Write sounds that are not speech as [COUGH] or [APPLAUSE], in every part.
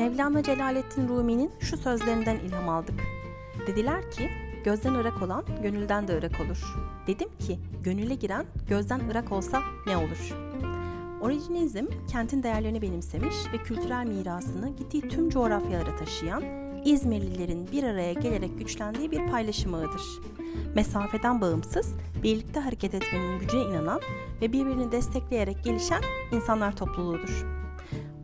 Mevlana Celaleddin Rumi'nin şu sözlerinden ilham aldık. Dediler ki, gözden ırak olan gönülden de ırak olur. Dedim ki, gönüle giren gözden ırak olsa ne olur? Orijinizm, kentin değerlerini benimsemiş ve kültürel mirasını gittiği tüm coğrafyalara taşıyan, İzmirlilerin bir araya gelerek güçlendiği bir paylaşım ağıdır. Mesafeden bağımsız, birlikte hareket etmenin gücüne inanan ve birbirini destekleyerek gelişen insanlar topluluğudur.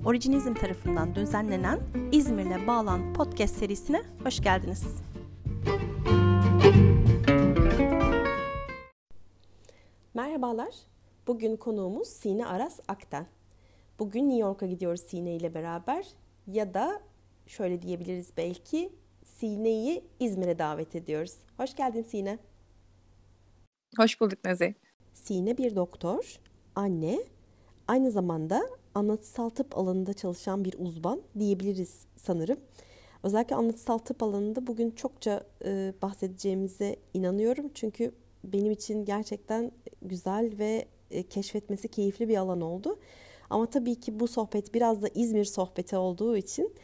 Orijinizm tarafından düzenlenen İzmir'le Bağlan podcast serisine hoş geldiniz. Merhabalar, bugün konuğumuz Sine Aras Akten. Bugün New York'a gidiyoruz Sine ile beraber ya da şöyle diyebiliriz belki Sine'yi İzmir'e davet ediyoruz. Hoş geldin Sine. Hoş bulduk Nazi. Sine bir doktor, anne, aynı zamanda anlatısal tıp alanında çalışan bir uzman diyebiliriz sanırım. Özellikle anlatısal tıp alanında bugün çokça e, bahsedeceğimize inanıyorum. Çünkü benim için gerçekten güzel ve e, keşfetmesi keyifli bir alan oldu. Ama tabii ki bu sohbet biraz da İzmir sohbeti olduğu için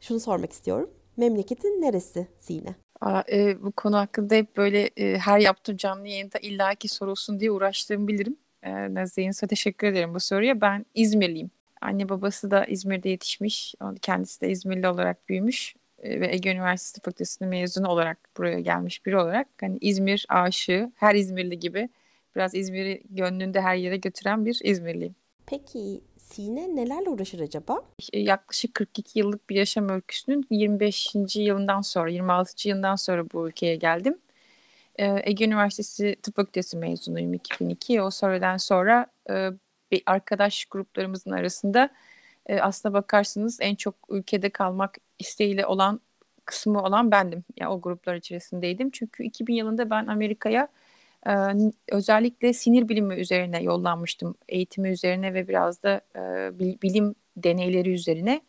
şunu sormak istiyorum. Memleketin neresi Sine? Aa, e, bu konu hakkında hep böyle e, her yaptığım canlı yayında illaki sorulsun diye uğraştığımı bilirim. E, Nazlı teşekkür ederim bu soruya. Ben İzmirliyim. Anne babası da İzmir'de yetişmiş. Kendisi de İzmirli olarak büyümüş e, ve Ege Üniversitesi Fakültesi'nin mezunu olarak buraya gelmiş biri olarak hani İzmir aşığı, her İzmirli gibi biraz İzmir'i gönlünde her yere götüren bir İzmirliyim. Peki Sine nelerle uğraşır acaba? Yaklaşık 42 yıllık bir yaşam öyküsünün 25. yılından sonra, 26. yılından sonra bu ülkeye geldim. E, Ege Üniversitesi Tıp Fakültesi mezunuyum 2002. O sonradan sonra e, bir arkadaş gruplarımızın arasında aslına bakarsınız en çok ülkede kalmak isteğiyle olan kısmı olan bendim. Yani o gruplar içerisindeydim. Çünkü 2000 yılında ben Amerika'ya e, özellikle sinir bilimi üzerine yollanmıştım. Eğitimi üzerine ve biraz da e, bilim deneyleri üzerine.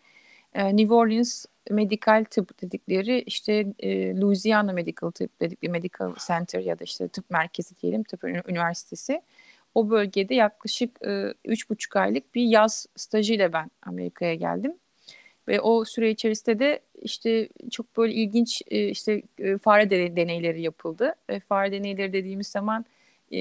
E, New Orleans Medical Tıp dedikleri işte e, Louisiana Medical Tıp dedikleri Medical Center ya da işte tıp merkezi diyelim tıp üniversitesi. O bölgede yaklaşık e, üç buçuk aylık bir yaz stajıyla ben Amerika'ya geldim. Ve o süre içerisinde de işte çok böyle ilginç e, işte e, fare deneyleri yapıldı. E, fare deneyleri dediğimiz zaman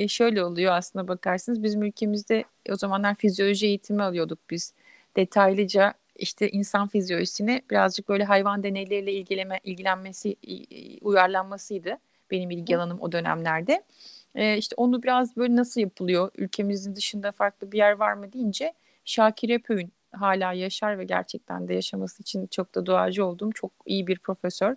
şöyle oluyor aslında bakarsınız bizim ülkemizde o zamanlar fizyoloji eğitimi alıyorduk biz. Detaylıca işte insan fizyolojisine birazcık böyle hayvan deneyleriyle ilgileme, ilgilenmesi, uyarlanmasıydı benim ilgi alanım o dönemlerde. E, işte onu biraz böyle nasıl yapılıyor, ülkemizin dışında farklı bir yer var mı deyince Şakir Epöğün hala yaşar ve gerçekten de yaşaması için çok da duacı olduğum çok iyi bir profesör.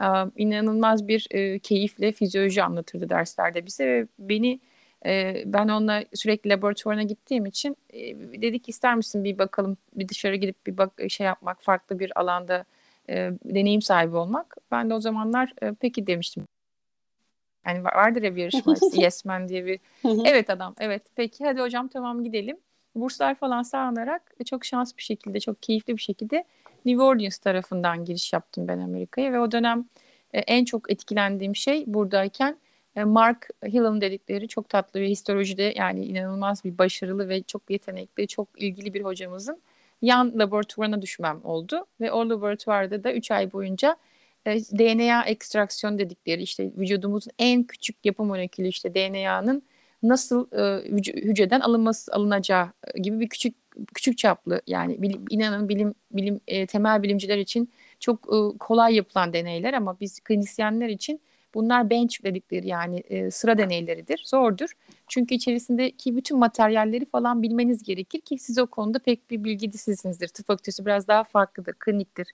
Ee, inanılmaz bir e, keyifle fizyoloji anlatırdı derslerde bize ve beni e, ben onunla sürekli laboratuvarına gittiğim için e, dedik ister misin bir bakalım bir dışarı gidip bir bak şey yapmak farklı bir alanda e, deneyim sahibi olmak. Ben de o zamanlar e, peki demiştim. Yani vardır ya bir yarışma [LAUGHS] Yes Man diye bir. evet adam evet peki hadi hocam tamam gidelim burslar falan sağlanarak çok şans bir şekilde, çok keyifli bir şekilde New Orleans tarafından giriş yaptım ben Amerika'ya ve o dönem e, en çok etkilendiğim şey buradayken e, Mark Hillen dedikleri çok tatlı bir histolojide yani inanılmaz bir başarılı ve çok yetenekli, çok ilgili bir hocamızın yan laboratuvarına düşmem oldu. Ve o laboratuvarda da 3 ay boyunca e, DNA ekstraksiyon dedikleri işte vücudumuzun en küçük yapı molekülü işte DNA'nın nasıl e, hücreden alınması alınacağı gibi bir küçük küçük çaplı yani bilim, inanın bilim bilim e, temel bilimciler için çok e, kolay yapılan deneyler ama biz klinisyenler için bunlar bench dedikleri yani e, sıra deneyleridir. Zordur. Çünkü içerisindeki bütün materyalleri falan bilmeniz gerekir ki siz o konuda pek bir bilgilisizsinizdir. Tıp fakültesi biraz daha farklıdır, kliniktir.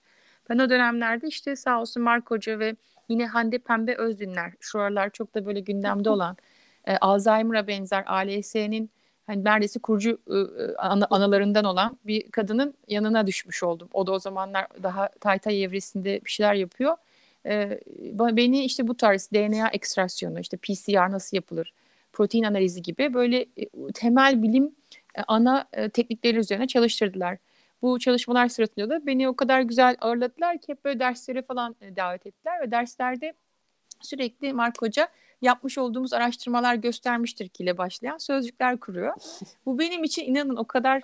Ben o dönemlerde işte sağ olsun Mark Hoca ve yine Hande Pembe Özdinler şu aralar çok da böyle gündemde olan e, Alzheimer'a benzer ALS'nin hani neredeyse kurucu e, ana, analarından olan bir kadının yanına düşmüş oldum. O da o zamanlar daha Taytay evresinde bir şeyler yapıyor. Beni işte bu tarz DNA ekstraksiyonu, işte PCR nasıl yapılır, protein analizi gibi böyle e, temel bilim e, ana e, teknikleri üzerine çalıştırdılar. Bu çalışmalar sırasında da beni o kadar güzel ağırladılar ki hep böyle derslere falan davet ettiler ve derslerde sürekli Mark Hoca yapmış olduğumuz araştırmalar göstermiştir ki ile başlayan sözcükler kuruyor. Bu benim için inanın o kadar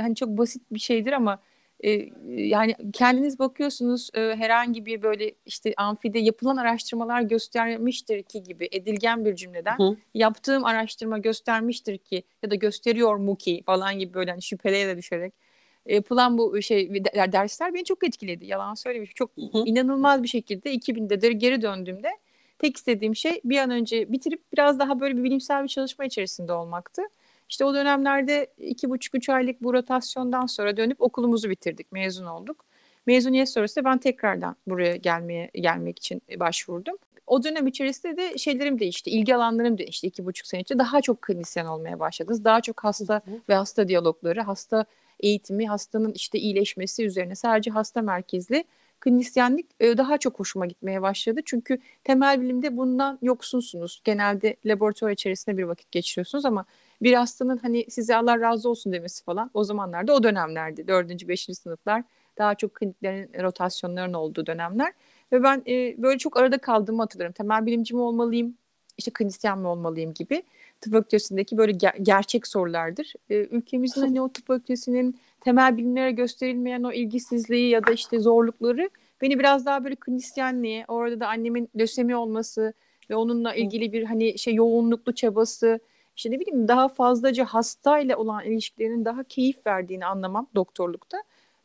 hani çok basit bir şeydir ama e, yani kendiniz bakıyorsunuz e, herhangi bir böyle işte amfide yapılan araştırmalar göstermiştir ki gibi edilgen bir cümleden Hı. yaptığım araştırma göstermiştir ki ya da gösteriyor mu ki falan gibi böyle hani şüphelere de düşerek yapılan bu şey dersler beni çok etkiledi. Yalan söylemiş. Çok hı. inanılmaz bir şekilde 2000'de geri döndüğümde tek istediğim şey bir an önce bitirip biraz daha böyle bir bilimsel bir çalışma içerisinde olmaktı. İşte o dönemlerde iki buçuk üç aylık bu rotasyondan sonra dönüp okulumuzu bitirdik, mezun olduk. Mezuniyet sonrası ben tekrardan buraya gelmeye gelmek için başvurdum. O dönem içerisinde de şeylerim değişti, ilgi alanlarım değişti iki buçuk sene içinde. Daha çok klinisyen olmaya başladınız. Daha çok hasta ve hasta diyalogları, hasta eğitimi, hastanın işte iyileşmesi üzerine sadece hasta merkezli klinisyenlik e, daha çok hoşuma gitmeye başladı. Çünkü temel bilimde bundan yoksunsunuz. Genelde laboratuvar içerisinde bir vakit geçiriyorsunuz ama bir hastanın hani size Allah razı olsun demesi falan o zamanlarda o dönemlerdi. Dördüncü, beşinci sınıflar daha çok kliniklerin rotasyonların olduğu dönemler. Ve ben e, böyle çok arada kaldığımı hatırlarım. Temel bilimci mi olmalıyım, işte klinisyen mi olmalıyım gibi tıp fakültesindeki böyle ger- gerçek sorulardır. E, ülkemizin hani o tıp fakültesinin temel bilimlere gösterilmeyen o ilgisizliği ya da işte zorlukları beni biraz daha böyle klinisyenliğe, orada da annemin lösemi olması ve onunla ilgili bir hani şey yoğunluklu çabası, işte ne bileyim daha fazlaca hastayla olan ilişkilerin daha keyif verdiğini anlamam doktorlukta.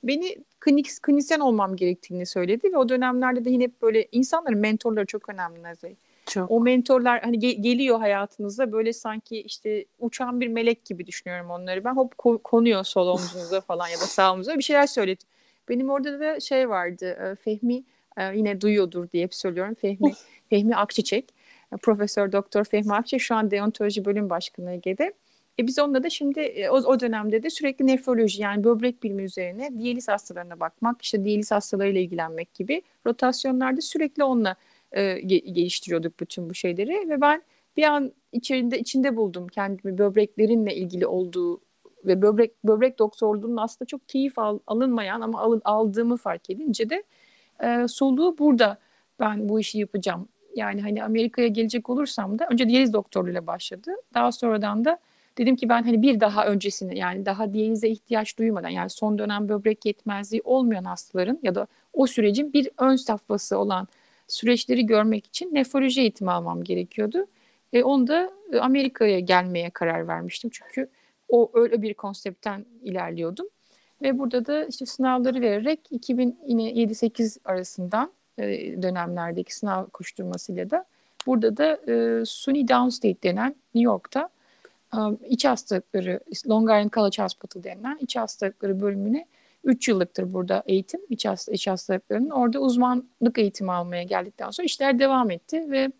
Beni klinik, klinisyen olmam gerektiğini söyledi ve o dönemlerde de yine böyle insanların mentorları çok önemli Nazay. Çok. O mentorlar hani ge- geliyor hayatınıza böyle sanki işte uçan bir melek gibi düşünüyorum onları. Ben hop ko- konuyor sol omuzunuza [LAUGHS] falan ya da sağ omuzunuza bir şeyler söyledi. Benim orada da şey vardı e, Fehmi e, yine duyuyordur diye hep söylüyorum. Fehmi Fehmi Akçiçek. E, Profesör Doktor Fehmi Akçiçek şu an deontoloji bölüm başkanı Ege'de. E biz onunla da şimdi o, o dönemde de sürekli nefroloji yani böbrek bilimi üzerine diyaliz hastalarına bakmak, işte diyaliz hastalarıyla ilgilenmek gibi rotasyonlarda sürekli onunla e, geliştiriyorduk bütün bu şeyleri ve ben bir an içinde içinde buldum kendimi böbreklerinle ilgili olduğu ve böbrek böbrek doktorluğunun aslında çok keyif al, alınmayan ama alın, aldığımı fark edince de e, soluğu burada ben bu işi yapacağım. Yani hani Amerika'ya gelecek olursam da önce diyaliz doktorluğuyla başladı. Daha sonradan da dedim ki ben hani bir daha öncesini yani daha diyalize ihtiyaç duymadan yani son dönem böbrek yetmezliği olmayan hastaların ya da o sürecin bir ön safhası olan süreçleri görmek için nefroloji eğitimi almam gerekiyordu. E, onu da e, Amerika'ya gelmeye karar vermiştim. Çünkü o öyle bir konseptten ilerliyordum. Ve burada da işte sınavları vererek 2007-8 arasından e, dönemlerdeki sınav koşturmasıyla da burada da e, SUNY Downstate denen New York'ta e, iç hastalıkları Long Island College Hospital denilen iç hastalıkları bölümüne 3 yıllıktır burada eğitim iç, hasta, iç hastalıklarının. Orada uzmanlık eğitimi almaya geldikten sonra işler devam etti ve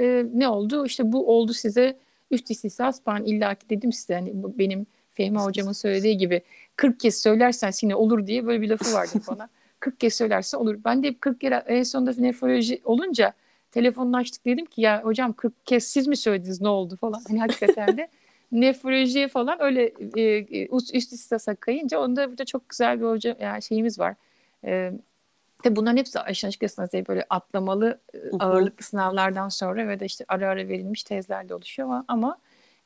e, ne oldu? İşte bu oldu size üst istisas. Ben illaki dedim size hani benim Fehmi hocamın söylediği gibi 40 kez söylersen yine olur diye böyle bir lafı vardı bana. [LAUGHS] 40 kez söylersen olur. Ben de hep 40 kere en sonunda nefroloji olunca telefonunu açtık dedim ki ya hocam 40 kez siz mi söylediniz ne oldu falan. Hani hakikaten de [LAUGHS] nefrolojiye falan öyle e, e üst istasa kayınca onda burada çok güzel bir hoca yani şeyimiz var. E, Tabii bunların hepsi aşın açıkçası böyle atlamalı Hı-hı. ağırlıklı sınavlardan sonra ve de işte ara ara verilmiş tezlerde oluşuyor ama, ama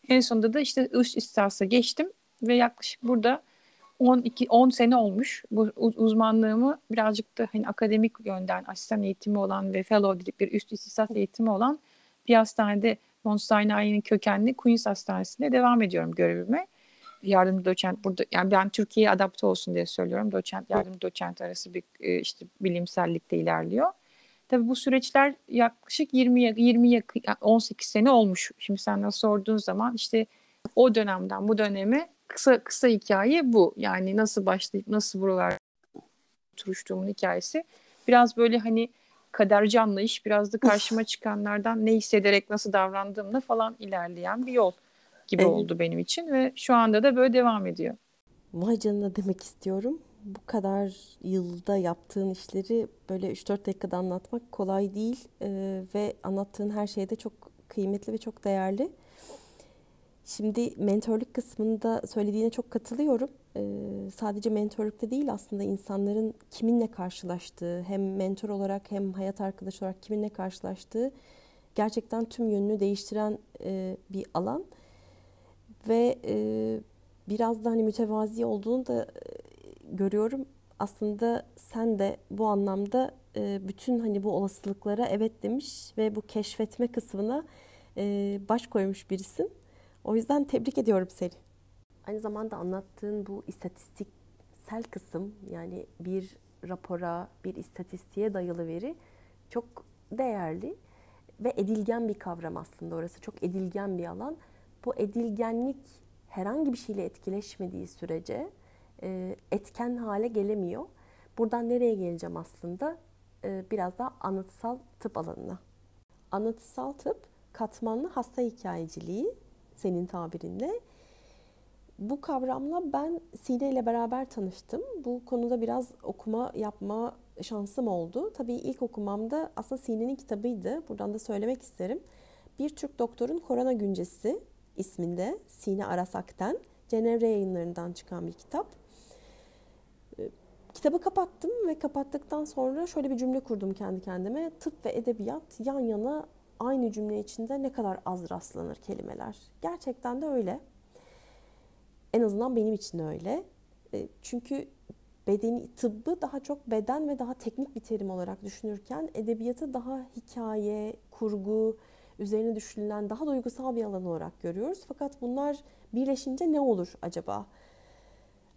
en sonunda da işte üst istihasa geçtim ve yaklaşık burada 12 10 sene olmuş. Bu uzmanlığımı birazcık da hani akademik yönden asistan eğitimi olan ve fellow dedikleri üst istisas eğitimi olan bir hastanede Mount Sinai'nin kökenli Queens Hastanesi'nde devam ediyorum görevime. Yardımcı doçent burada yani ben Türkiye'ye adapte olsun diye söylüyorum. Doçent yardımcı doçent arası bir e, işte bilimsellikte ilerliyor. Tabii bu süreçler yaklaşık 20 20 18 sene olmuş. Şimdi sen sorduğun zaman işte o dönemden bu döneme kısa kısa hikaye bu. Yani nasıl başlayıp nasıl buralar oturuştuğumun hikayesi. Biraz böyle hani kaderci anlayış biraz da karşıma çıkanlardan ne hissederek nasıl davrandığımla falan ilerleyen bir yol gibi evet. oldu benim için ve şu anda da böyle devam ediyor. Vay canına demek istiyorum. Bu kadar yılda yaptığın işleri böyle 3-4 dakikada anlatmak kolay değil ee, ve anlattığın her şey de çok kıymetli ve çok değerli. Şimdi mentorluk kısmında söylediğine çok katılıyorum. Ee, sadece mentorlukta değil aslında insanların kiminle karşılaştığı, hem mentor olarak hem hayat arkadaşı olarak kiminle karşılaştığı gerçekten tüm yönünü değiştiren e, bir alan. Ve e, biraz da hani mütevazi olduğunu da e, görüyorum. aslında sen de bu anlamda e, bütün hani bu olasılıklara evet demiş ve bu keşfetme kısmına e, baş koymuş birisin. O yüzden tebrik ediyorum seni. Aynı zamanda anlattığın bu istatistiksel kısım yani bir rapora, bir istatistiğe dayalı veri çok değerli ve edilgen bir kavram aslında orası. Çok edilgen bir alan. Bu edilgenlik herhangi bir şeyle etkileşmediği sürece e, etken hale gelemiyor. Buradan nereye geleceğim aslında? E, biraz daha anlatısal tıp alanına. Anlatısal tıp katmanlı hasta hikayeciliği senin tabirinle. Bu kavramla ben Sine ile beraber tanıştım. Bu konuda biraz okuma yapma şansım oldu. Tabii ilk okumamda aslında Sine'nin kitabıydı. Buradan da söylemek isterim. Bir Türk Doktorun Korona Güncesi isminde Sine Arasak'ten Cenevre yayınlarından çıkan bir kitap. Ee, kitabı kapattım ve kapattıktan sonra şöyle bir cümle kurdum kendi kendime. Tıp ve edebiyat yan yana aynı cümle içinde ne kadar az rastlanır kelimeler. Gerçekten de öyle. En azından benim için öyle. Ee, çünkü bedeni tıbbı daha çok beden ve daha teknik bir terim olarak düşünürken edebiyatı daha hikaye, kurgu, üzerine düşünülen daha duygusal bir alan olarak görüyoruz. Fakat bunlar birleşince ne olur acaba?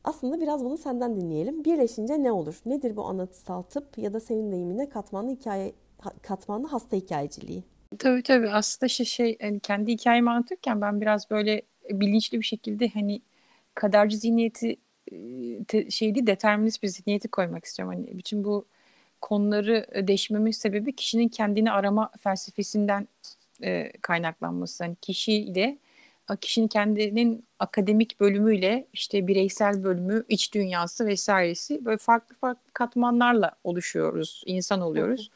Aslında biraz bunu senden dinleyelim. Birleşince ne olur? Nedir bu anlatısal tıp ya da senin deyimine katmanlı hikaye katmanlı hasta hikayeciliği? Tabii tabii aslında şey, şey hani kendi hikayemi anlatırken ben biraz böyle bilinçli bir şekilde hani kaderci zihniyeti te, şeydi determinist bir zihniyeti koymak istiyorum. Hani bütün bu konuları deşmemin sebebi kişinin kendini arama felsefesinden e, kaynaklanması. Hani kişiyle kişinin kendinin akademik bölümüyle işte bireysel bölümü, iç dünyası vesairesi böyle farklı farklı katmanlarla oluşuyoruz, insan oluyoruz.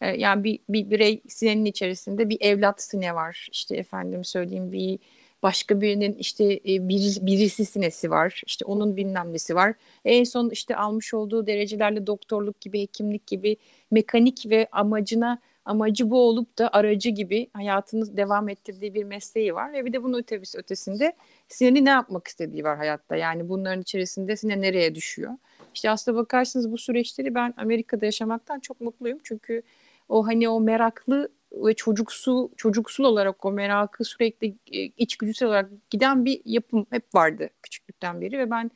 E, yani bir, bir birey sinenin içerisinde bir evlat sine var. İşte efendim söyleyeyim bir başka birinin işte e, bir, birisi sinesi var. İşte onun bilmem nesi var. En son işte almış olduğu derecelerle doktorluk gibi, hekimlik gibi mekanik ve amacına amacı bu olup da aracı gibi hayatını devam ettirdiği bir mesleği var. Ve bir de bunun ötebisi ötesinde Sinan'ı ne yapmak istediği var hayatta. Yani bunların içerisinde Sinan nereye düşüyor? İşte aslında bakarsınız bu süreçleri ben Amerika'da yaşamaktan çok mutluyum. Çünkü o hani o meraklı ve çocuksu çocuksul olarak o merakı sürekli e, içgüdüsel olarak giden bir yapım hep vardı küçüklükten beri ve ben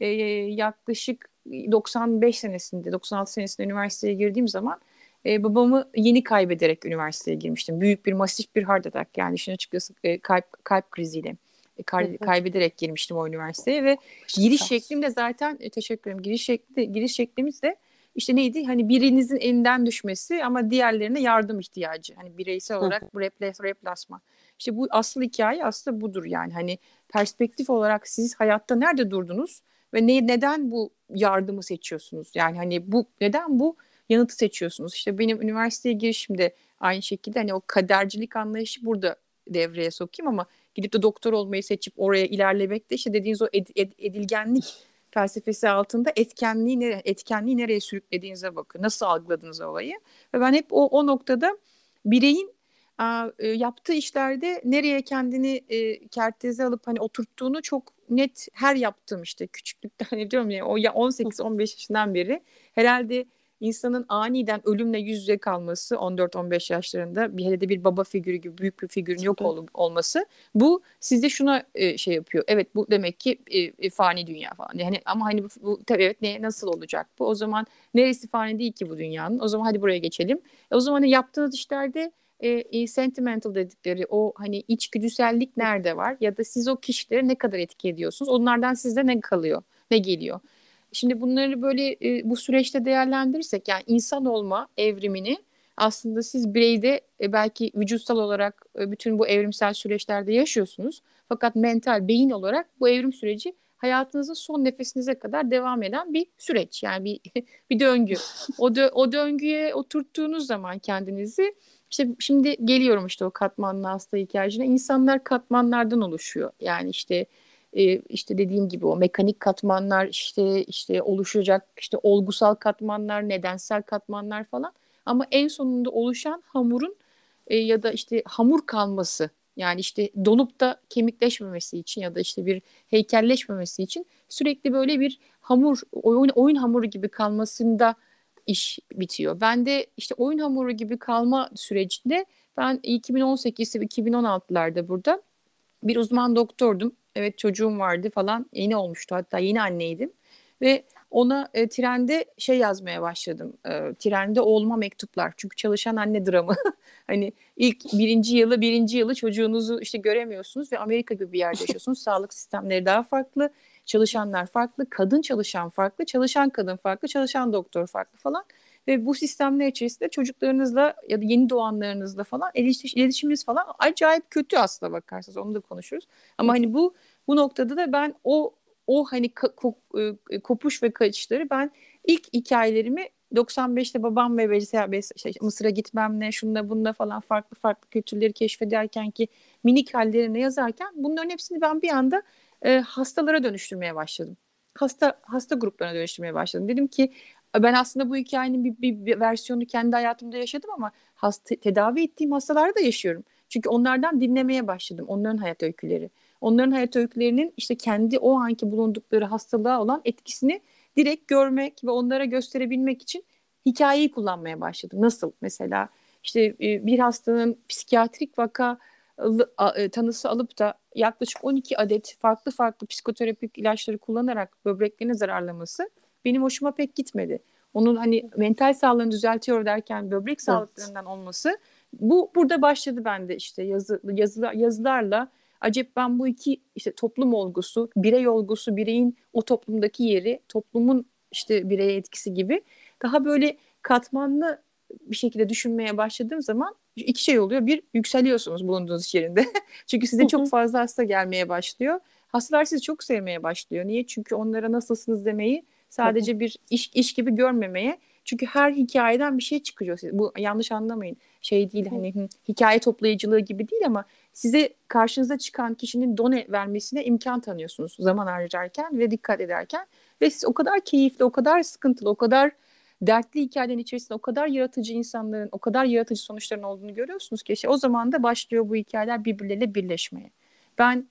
e, yaklaşık 95 senesinde 96 senesinde üniversiteye girdiğim zaman e, babamı yeni kaybederek üniversiteye girmiştim. Büyük bir masif bir heart attack yani işin açıkçası e, kalp kalp kriziyle e, kay, kaybederek girmiştim o üniversiteye ve giriş şeklim de zaten e, teşekkür ederim. Giriş şekli giriş şeklimiz de işte neydi? Hani birinizin elinden düşmesi ama diğerlerine yardım ihtiyacı. Hani bireysel olarak bu replas, replasma. İşte bu asıl hikaye aslında budur yani. Hani perspektif olarak siz hayatta nerede durdunuz ve ne, neden bu yardımı seçiyorsunuz? Yani hani bu neden bu yanıtı seçiyorsunuz? İşte benim üniversiteye girişimde aynı şekilde hani o kadercilik anlayışı burada devreye sokayım ama gidip de doktor olmayı seçip oraya ilerlemek de işte dediğiniz o ed, ed, edilgenlik felsefesi altında etkenliği nere, etkenliği nereye sürüklediğinize bakın. Nasıl algıladığınız olayı. Ve ben hep o, o noktada bireyin a, e, yaptığı işlerde nereye kendini e, kerteze alıp hani oturttuğunu çok net her yaptığım işte küçüklükten hani [LAUGHS] diyorum ya o ya 18-15 yaşından beri herhalde insanın aniden ölümle yüz yüze kalması 14-15 yaşlarında bir hele de bir baba figürü gibi büyük bir figürün yok ol, olması bu sizde şuna e, şey yapıyor. Evet bu demek ki e, e, fani dünya falan. Yani ama hani bu, bu tabii evet ne nasıl olacak bu? O zaman neresi fani değil ki bu dünyanın? O zaman hadi buraya geçelim. E, o zaman hani yaptığınız işlerde e, e, sentimental dedikleri o hani içgüdüsellik nerede var ya da siz o kişileri ne kadar etki ediyorsunuz? Onlardan sizde ne kalıyor? Ne geliyor? Şimdi bunları böyle e, bu süreçte değerlendirirsek yani insan olma evrimini aslında siz bireyde e, belki vücutsal olarak e, bütün bu evrimsel süreçlerde yaşıyorsunuz. Fakat mental, beyin olarak bu evrim süreci hayatınızın son nefesinize kadar devam eden bir süreç. Yani bir [LAUGHS] bir döngü. O dö o döngüye oturttuğunuz zaman kendinizi işte şimdi geliyorum işte o katmanlı hasta hikayesine. İnsanlar katmanlardan oluşuyor. Yani işte e, işte dediğim gibi o mekanik katmanlar işte işte oluşacak işte olgusal katmanlar, nedensel katmanlar falan. Ama en sonunda oluşan hamurun e, ya da işte hamur kalması Yani işte donup da kemikleşmemesi için ya da işte bir heykelleşmemesi için sürekli böyle bir hamur oyun, oyun hamuru gibi kalmasında iş bitiyor. Ben de işte oyun hamuru gibi kalma sürecinde ben 2018 ve 2016'larda burada bir uzman doktordum. Evet çocuğum vardı falan yeni olmuştu hatta yeni anneydim. Ve ona e, trende şey yazmaya başladım. E, trende olma mektuplar. Çünkü çalışan anne dramı. [LAUGHS] hani ilk birinci yılı birinci yılı çocuğunuzu işte göremiyorsunuz ve Amerika gibi bir yerde yaşıyorsunuz. [LAUGHS] Sağlık sistemleri daha farklı. Çalışanlar farklı. Kadın çalışan farklı. Çalışan kadın farklı. Çalışan doktor farklı falan. Ve bu sistemler içerisinde çocuklarınızla ya da yeni doğanlarınızla falan iletişiminiz falan acayip kötü aslında bakarsanız onu da konuşuruz. Ama hani bu bu noktada da ben o o hani ko- e, kopuş ve kaçışları ben ilk hikayelerimi 95'te babam ve mesela işte Mısır'a gitmemle şunda bunda falan farklı farklı kültürleri keşfederken ki minik hallerine yazarken bunların hepsini ben bir anda e, hastalara dönüştürmeye başladım. Hasta hasta gruplarına dönüştürmeye başladım. Dedim ki ben aslında bu hikayenin bir, bir, bir versiyonu kendi hayatımda yaşadım ama hasta, tedavi ettiğim hastalarda da yaşıyorum. Çünkü onlardan dinlemeye başladım. Onların hayat öyküleri. Onların hayat öykülerinin işte kendi o anki bulundukları hastalığa olan etkisini direkt görmek ve onlara gösterebilmek için hikayeyi kullanmaya başladım. Nasıl mesela işte e, bir hastanın psikiyatrik vaka e, tanısı alıp da yaklaşık 12 adet farklı farklı psikoterapik ilaçları kullanarak böbreklerine zararlaması benim hoşuma pek gitmedi. Onun hani mental sağlığını düzeltiyor derken böbrek evet. sağlıklarından olması bu burada başladı bende işte yazı, yazılar, yazılarla acep ben bu iki işte toplum olgusu, birey olgusu, bireyin o toplumdaki yeri, toplumun işte bireye etkisi gibi daha böyle katmanlı bir şekilde düşünmeye başladığım zaman iki şey oluyor. Bir yükseliyorsunuz bulunduğunuz iş yerinde. [LAUGHS] Çünkü size çok fazla hasta gelmeye başlıyor. Hastalar sizi çok sevmeye başlıyor. Niye? Çünkü onlara nasılsınız demeyi sadece bir iş, iş gibi görmemeye. Çünkü her hikayeden bir şey çıkıyor. Bu yanlış anlamayın. Şey değil hani hikaye toplayıcılığı gibi değil ama size karşınıza çıkan kişinin done vermesine imkan tanıyorsunuz zaman harcarken ve dikkat ederken ve siz o kadar keyifli, o kadar sıkıntılı, o kadar dertli hikayelerin içerisinde o kadar yaratıcı insanların, o kadar yaratıcı sonuçların olduğunu görüyorsunuz ki işte o zaman da başlıyor bu hikayeler birbirleriyle birleşmeye. Ben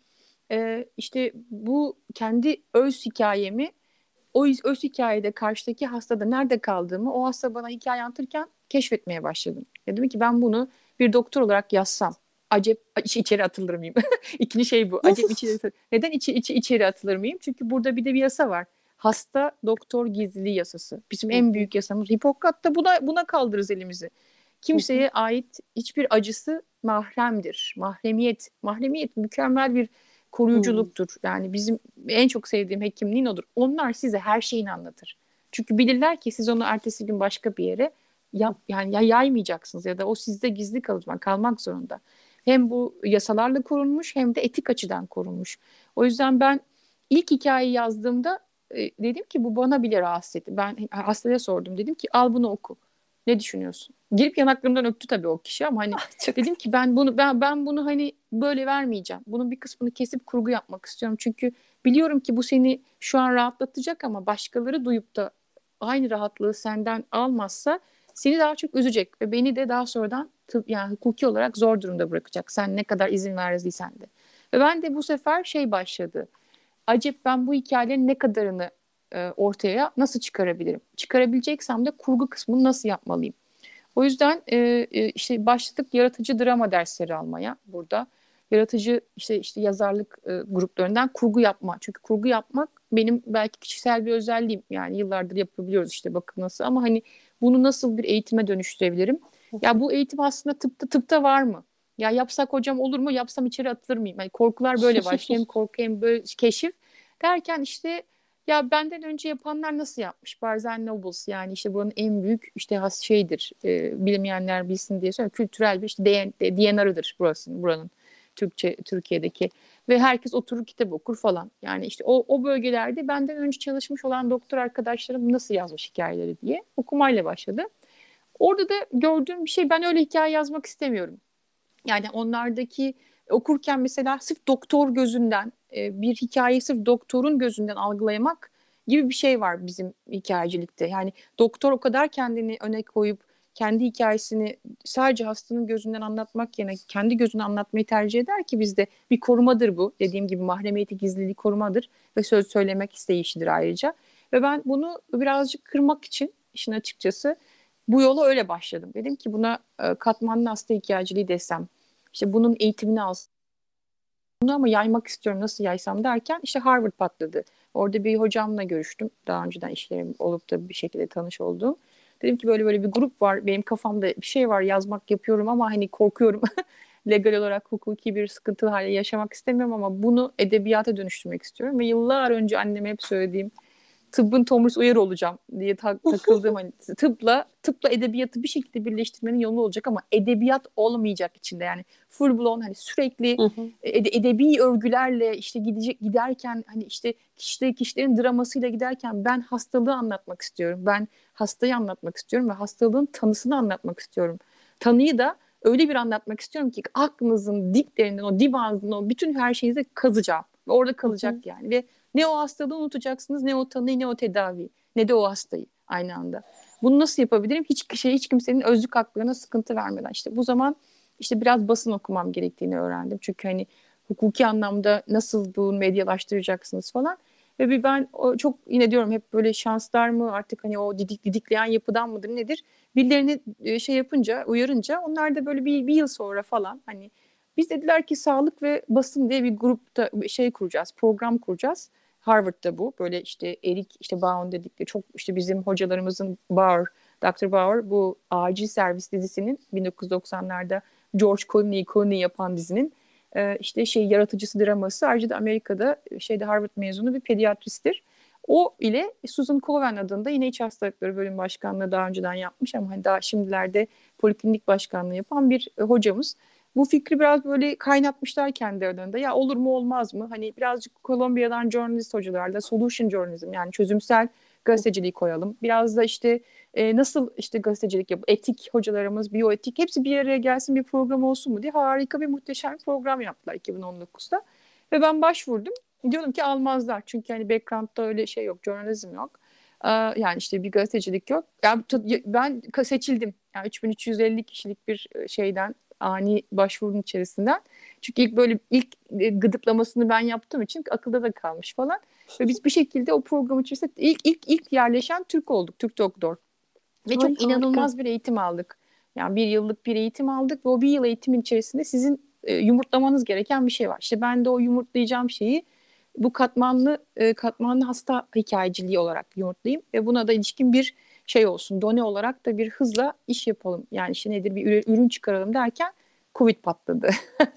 e, işte bu kendi öz hikayemi o öz hikayede karşıdaki hastada nerede kaldığımı o hasta bana hikaye anlatırken keşfetmeye başladım. Dedim ki ben bunu bir doktor olarak yazsam acep içeri atılır mıyım? [LAUGHS] İkinci şey bu. Acep içeri Neden içi, içi, içeri atılır mıyım? Çünkü burada bir de bir yasa var. Hasta doktor gizliliği yasası. Bizim en büyük yasamız. Hipokrat'ta buna, buna kaldırırız elimizi. Kimseye ait hiçbir acısı mahremdir. Mahremiyet. Mahremiyet mükemmel bir koruyuculuktur. Yani bizim en çok sevdiğim hekimliğin odur. Onlar size her şeyini anlatır. Çünkü bilirler ki siz onu ertesi gün başka bir yere yap, yani ya yaymayacaksınız ya da o sizde gizli kalacak, kalmak zorunda. Hem bu yasalarla korunmuş hem de etik açıdan korunmuş. O yüzden ben ilk hikayeyi yazdığımda e, dedim ki bu bana bile rahatsız etti. Ben hastaya sordum dedim ki al bunu oku. Ne düşünüyorsun? Girip yanaklarımdan öptü tabii o kişi ama hani ah, Çok dedim ki ben bunu ben ben bunu hani böyle vermeyeceğim. Bunun bir kısmını kesip kurgu yapmak istiyorum. Çünkü biliyorum ki bu seni şu an rahatlatacak ama başkaları duyup da aynı rahatlığı senden almazsa seni daha çok üzecek ve beni de daha sonradan yani hukuki olarak zor durumda bırakacak. Sen ne kadar izin verdiysen de. Ve ben de bu sefer şey başladı. Acep ben bu hikayelerin ne kadarını e, ortaya nasıl çıkarabilirim? Çıkarabileceksem de kurgu kısmını nasıl yapmalıyım? O yüzden e, e, işte başladık yaratıcı drama dersleri almaya burada. Yaratıcı işte işte yazarlık e, gruplarından kurgu yapma. Çünkü kurgu yapmak benim belki kişisel bir özelliğim. Yani yıllardır yapabiliyoruz işte bakın nasıl ama hani bunu nasıl bir eğitime dönüştürebilirim? Ya bu eğitim aslında tıpta tıpta var mı? Ya yapsak hocam olur mu? Yapsam içeri atılır mıyım? Yani korkular böyle [LAUGHS] başlıyor. hem korku hem böyle keşif. Derken işte ya benden önce yapanlar nasıl yapmış? Barzen Nobles yani işte buranın en büyük işte has şeydir. E, bilmeyenler bilsin diye söylüyorum. Kültürel bir işte DNR'ıdır burasının buranın Türkçe Türkiye'deki ve herkes oturur kitap okur falan. Yani işte o, o bölgelerde benden önce çalışmış olan doktor arkadaşlarım nasıl yazmış hikayeleri diye okumayla başladı. Orada da gördüğüm bir şey ben öyle hikaye yazmak istemiyorum. Yani onlardaki okurken mesela sırf doktor gözünden e, bir hikayeyi sırf doktorun gözünden algılamak gibi bir şey var bizim hikayecilikte. Yani doktor o kadar kendini öne koyup kendi hikayesini sadece hastanın gözünden anlatmak yerine kendi gözünü anlatmayı tercih eder ki bizde bir korumadır bu. Dediğim gibi mahremiyeti gizliliği korumadır ve söz söylemek isteyişidir ayrıca. Ve ben bunu birazcık kırmak için işin açıkçası bu yola öyle başladım. Dedim ki buna e, katmanlı hasta hikayeciliği desem. İşte bunun eğitimini alsın. Bunu ama yaymak istiyorum nasıl yaysam derken işte Harvard patladı. Orada bir hocamla görüştüm. Daha önceden işlerim olup da bir şekilde tanış olduğum. Dedim ki böyle böyle bir grup var. Benim kafamda bir şey var yazmak yapıyorum ama hani korkuyorum. [LAUGHS] Legal olarak hukuki bir sıkıntılı hale yaşamak istemiyorum ama bunu edebiyata dönüştürmek istiyorum. Ve yıllar önce anneme hep söylediğim tıbbın Thomas Uyar olacağım diye tak, takıldığım hani tıpla tıpla edebiyatı bir şekilde birleştirmenin yolu olacak ama edebiyat olmayacak içinde yani full blown hani sürekli ede, edebi örgülerle işte gidecek giderken hani işte kişileri kişilerin dramasıyla giderken ben hastalığı anlatmak istiyorum. Ben hastayı anlatmak istiyorum ve hastalığın tanısını anlatmak istiyorum. Tanıyı da öyle bir anlatmak istiyorum ki aklınızın diplerinden o divanızın o bütün her şeyinizi kazacağım. Ve orada kalacak Hı-hı. yani ve ne o hastalığı unutacaksınız, ne o tanıyı, ne o tedavi, ne de o hastayı aynı anda. Bunu nasıl yapabilirim? Hiç şey, hiç kimsenin özlük haklarına sıkıntı vermeden. İşte bu zaman işte biraz basın okumam gerektiğini öğrendim. Çünkü hani hukuki anlamda nasıl bunu medyalaştıracaksınız falan. Ve bir ben çok yine diyorum hep böyle şanslar mı artık hani o didik didikleyen yapıdan mıdır nedir? Birilerini e, şey yapınca uyarınca onlar da böyle bir, bir yıl sonra falan hani biz dediler ki sağlık ve basın diye bir grupta şey kuracağız, program kuracağız. Harvard'da bu. Böyle işte Erik işte Bauer dedikleri çok işte bizim hocalarımızın Bauer, Dr. Bauer bu acil servis dizisinin 1990'larda George Clooney, Clooney yapan dizinin e, işte şey yaratıcısı draması. Ayrıca da Amerika'da şeyde Harvard mezunu bir pediatristtir. O ile Susan Coven adında yine iç hastalıkları bölüm başkanlığı daha önceden yapmış ama hani daha şimdilerde poliklinik başkanlığı yapan bir e, hocamız bu fikri biraz böyle kaynatmışlar kendi aralarında. Ya olur mu olmaz mı? Hani birazcık Kolombiya'dan journalist hocalarla solution journalism yani çözümsel gazeteciliği koyalım. Biraz da işte e, nasıl işte gazetecilik yap, etik hocalarımız, biyoetik hepsi bir araya gelsin bir program olsun mu diye harika bir muhteşem program yaptılar 2019'da. Ve ben başvurdum. Diyorum ki almazlar. Çünkü hani background'da öyle şey yok, journalizm yok. Ee, yani işte bir gazetecilik yok. Yani ben seçildim. Yani 3350 kişilik bir e, şeyden ani başvurun içerisinden. Çünkü ilk böyle ilk e, gıdıklamasını ben yaptığım için akılda da kalmış falan. Ve biz bir şekilde o program içerisinde ilk ilk ilk yerleşen Türk olduk. Türk doktor. Ve Ay, çok harika. inanılmaz bir eğitim aldık. Yani bir yıllık bir eğitim aldık ve o bir yıl eğitimin içerisinde sizin e, yumurtlamanız gereken bir şey var. İşte ben de o yumurtlayacağım şeyi bu katmanlı e, katmanlı hasta hikayeciliği olarak yumurtlayayım ve buna da ilişkin bir şey olsun done olarak da bir hızla iş yapalım. Yani işte nedir bir ürün çıkaralım derken Covid patladı.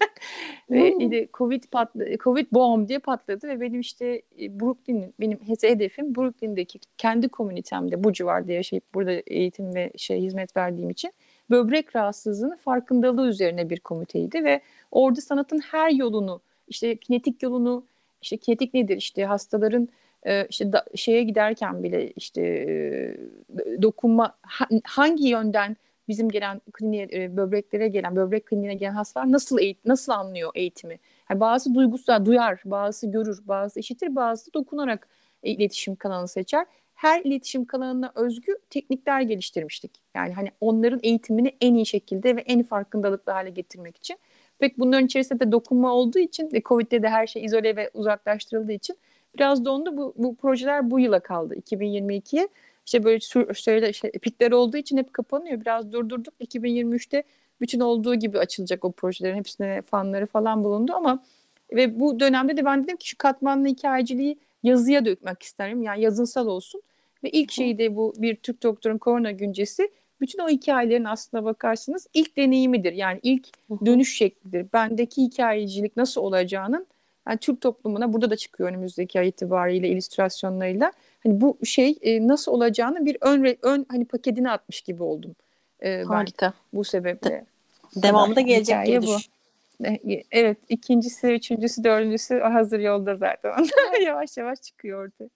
[LAUGHS] ve hmm. Covid patladı, Covid bomb diye patladı ve benim işte e, Brooklyn benim hedefim Brooklyn'deki kendi komünitemde bu civarda yaşayıp burada eğitim ve şey hizmet verdiğim için böbrek rahatsızlığının farkındalığı üzerine bir komiteydi ve orada sanatın her yolunu işte kinetik yolunu işte kinetik nedir işte hastaların e, işte da, şeye giderken bile işte e, dokunma ha, hangi yönden bizim gelen kliniğe, e, böbreklere gelen böbrek kliniğine gelen hastalar nasıl eğit nasıl anlıyor eğitimi? Yani bazı duygusal duyar, bazı görür, bazı işitir, bazı dokunarak iletişim kanalını seçer. Her iletişim kanalına özgü teknikler geliştirmiştik. Yani hani onların eğitimini en iyi şekilde ve en farkındalıklı hale getirmek için. Pek bunların içerisinde de dokunma olduğu için ve Covid'de de her şey izole ve uzaklaştırıldığı için biraz dondu. Bu, bu projeler bu yıla kaldı 2022'ye. İşte böyle şöyle şey, pikler olduğu için hep kapanıyor. Biraz durdurduk. 2023'te bütün olduğu gibi açılacak o projelerin hepsine fanları falan bulundu ama ve bu dönemde de ben dedim ki şu katmanlı hikayeciliği yazıya dökmek isterim. Yani yazınsal olsun. Ve ilk şeyi de bu bir Türk doktorun korona güncesi. Bütün o hikayelerin aslına bakarsınız ilk deneyimidir. Yani ilk dönüş şeklidir. Bendeki hikayecilik nasıl olacağının yani Türk toplumuna burada da çıkıyor önümüzdeki ay itibariyle illüstrasyonlarıyla. Hani bu şey e, nasıl olacağını bir ön ön hani paketine atmış gibi oldum. E, Harika. Ben bu sebeple. De, devamı da gelecek diye bu. E, evet ikincisi, üçüncüsü, dördüncüsü hazır yolda zaten. [LAUGHS] yavaş yavaş çıkıyor ortaya.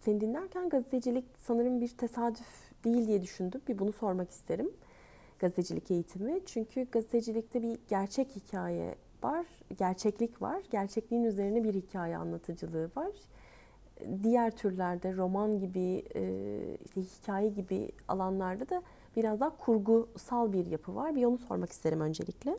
Seni dinlerken gazetecilik sanırım bir tesadüf değil diye düşündüm. Bir bunu sormak isterim. Gazetecilik eğitimi. Çünkü gazetecilikte bir gerçek hikaye var, gerçeklik var. Gerçekliğin üzerine bir hikaye anlatıcılığı var. Diğer türlerde roman gibi, e, işte hikaye gibi alanlarda da biraz daha kurgusal bir yapı var. Bir onu sormak isterim öncelikle.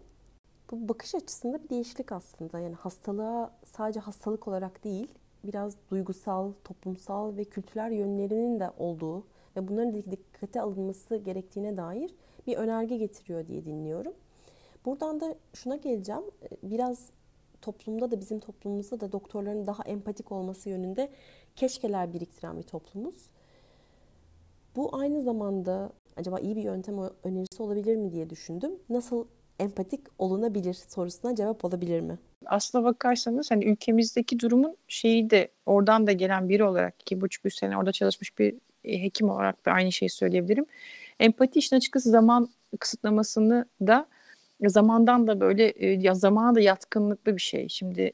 Bu bakış açısında bir değişiklik aslında. Yani hastalığa sadece hastalık olarak değil, biraz duygusal, toplumsal ve kültürel yönlerinin de olduğu ve bunların dikkate alınması gerektiğine dair bir önerge getiriyor diye dinliyorum. Buradan da şuna geleceğim. Biraz toplumda da bizim toplumumuzda da doktorların daha empatik olması yönünde keşkeler biriktiren bir toplumuz. Bu aynı zamanda acaba iyi bir yöntem önerisi olabilir mi diye düşündüm. Nasıl empatik olunabilir sorusuna cevap olabilir mi? Aslına bakarsanız hani ülkemizdeki durumun şeyi de oradan da gelen biri olarak iki buçuk üç sene orada çalışmış bir e, hekim olarak da aynı şeyi söyleyebilirim. Empati işin açıkçası zaman kısıtlamasını da zamandan da böyle ya zamana da yatkınlıklı bir şey. Şimdi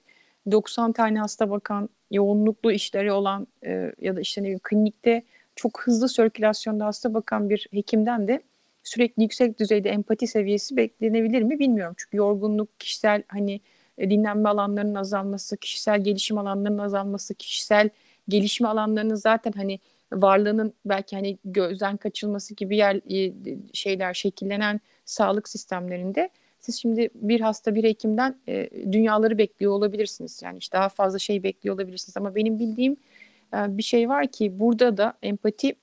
90 tane hasta bakan, yoğunluklu işleri olan e, ya da işte ne bileyim klinikte çok hızlı sirkülasyonda hasta bakan bir hekimden de sürekli yüksek düzeyde empati seviyesi beklenebilir mi bilmiyorum. Çünkü yorgunluk, kişisel hani e, dinlenme alanlarının azalması, kişisel gelişim alanlarının azalması, kişisel gelişme alanlarının zaten hani varlığının belki hani gözden kaçılması gibi yer şeyler şekillenen sağlık sistemlerinde siz şimdi bir hasta bir hekimden e, dünyaları bekliyor olabilirsiniz. Yani işte daha fazla şey bekliyor olabilirsiniz ama benim bildiğim e, bir şey var ki burada da empati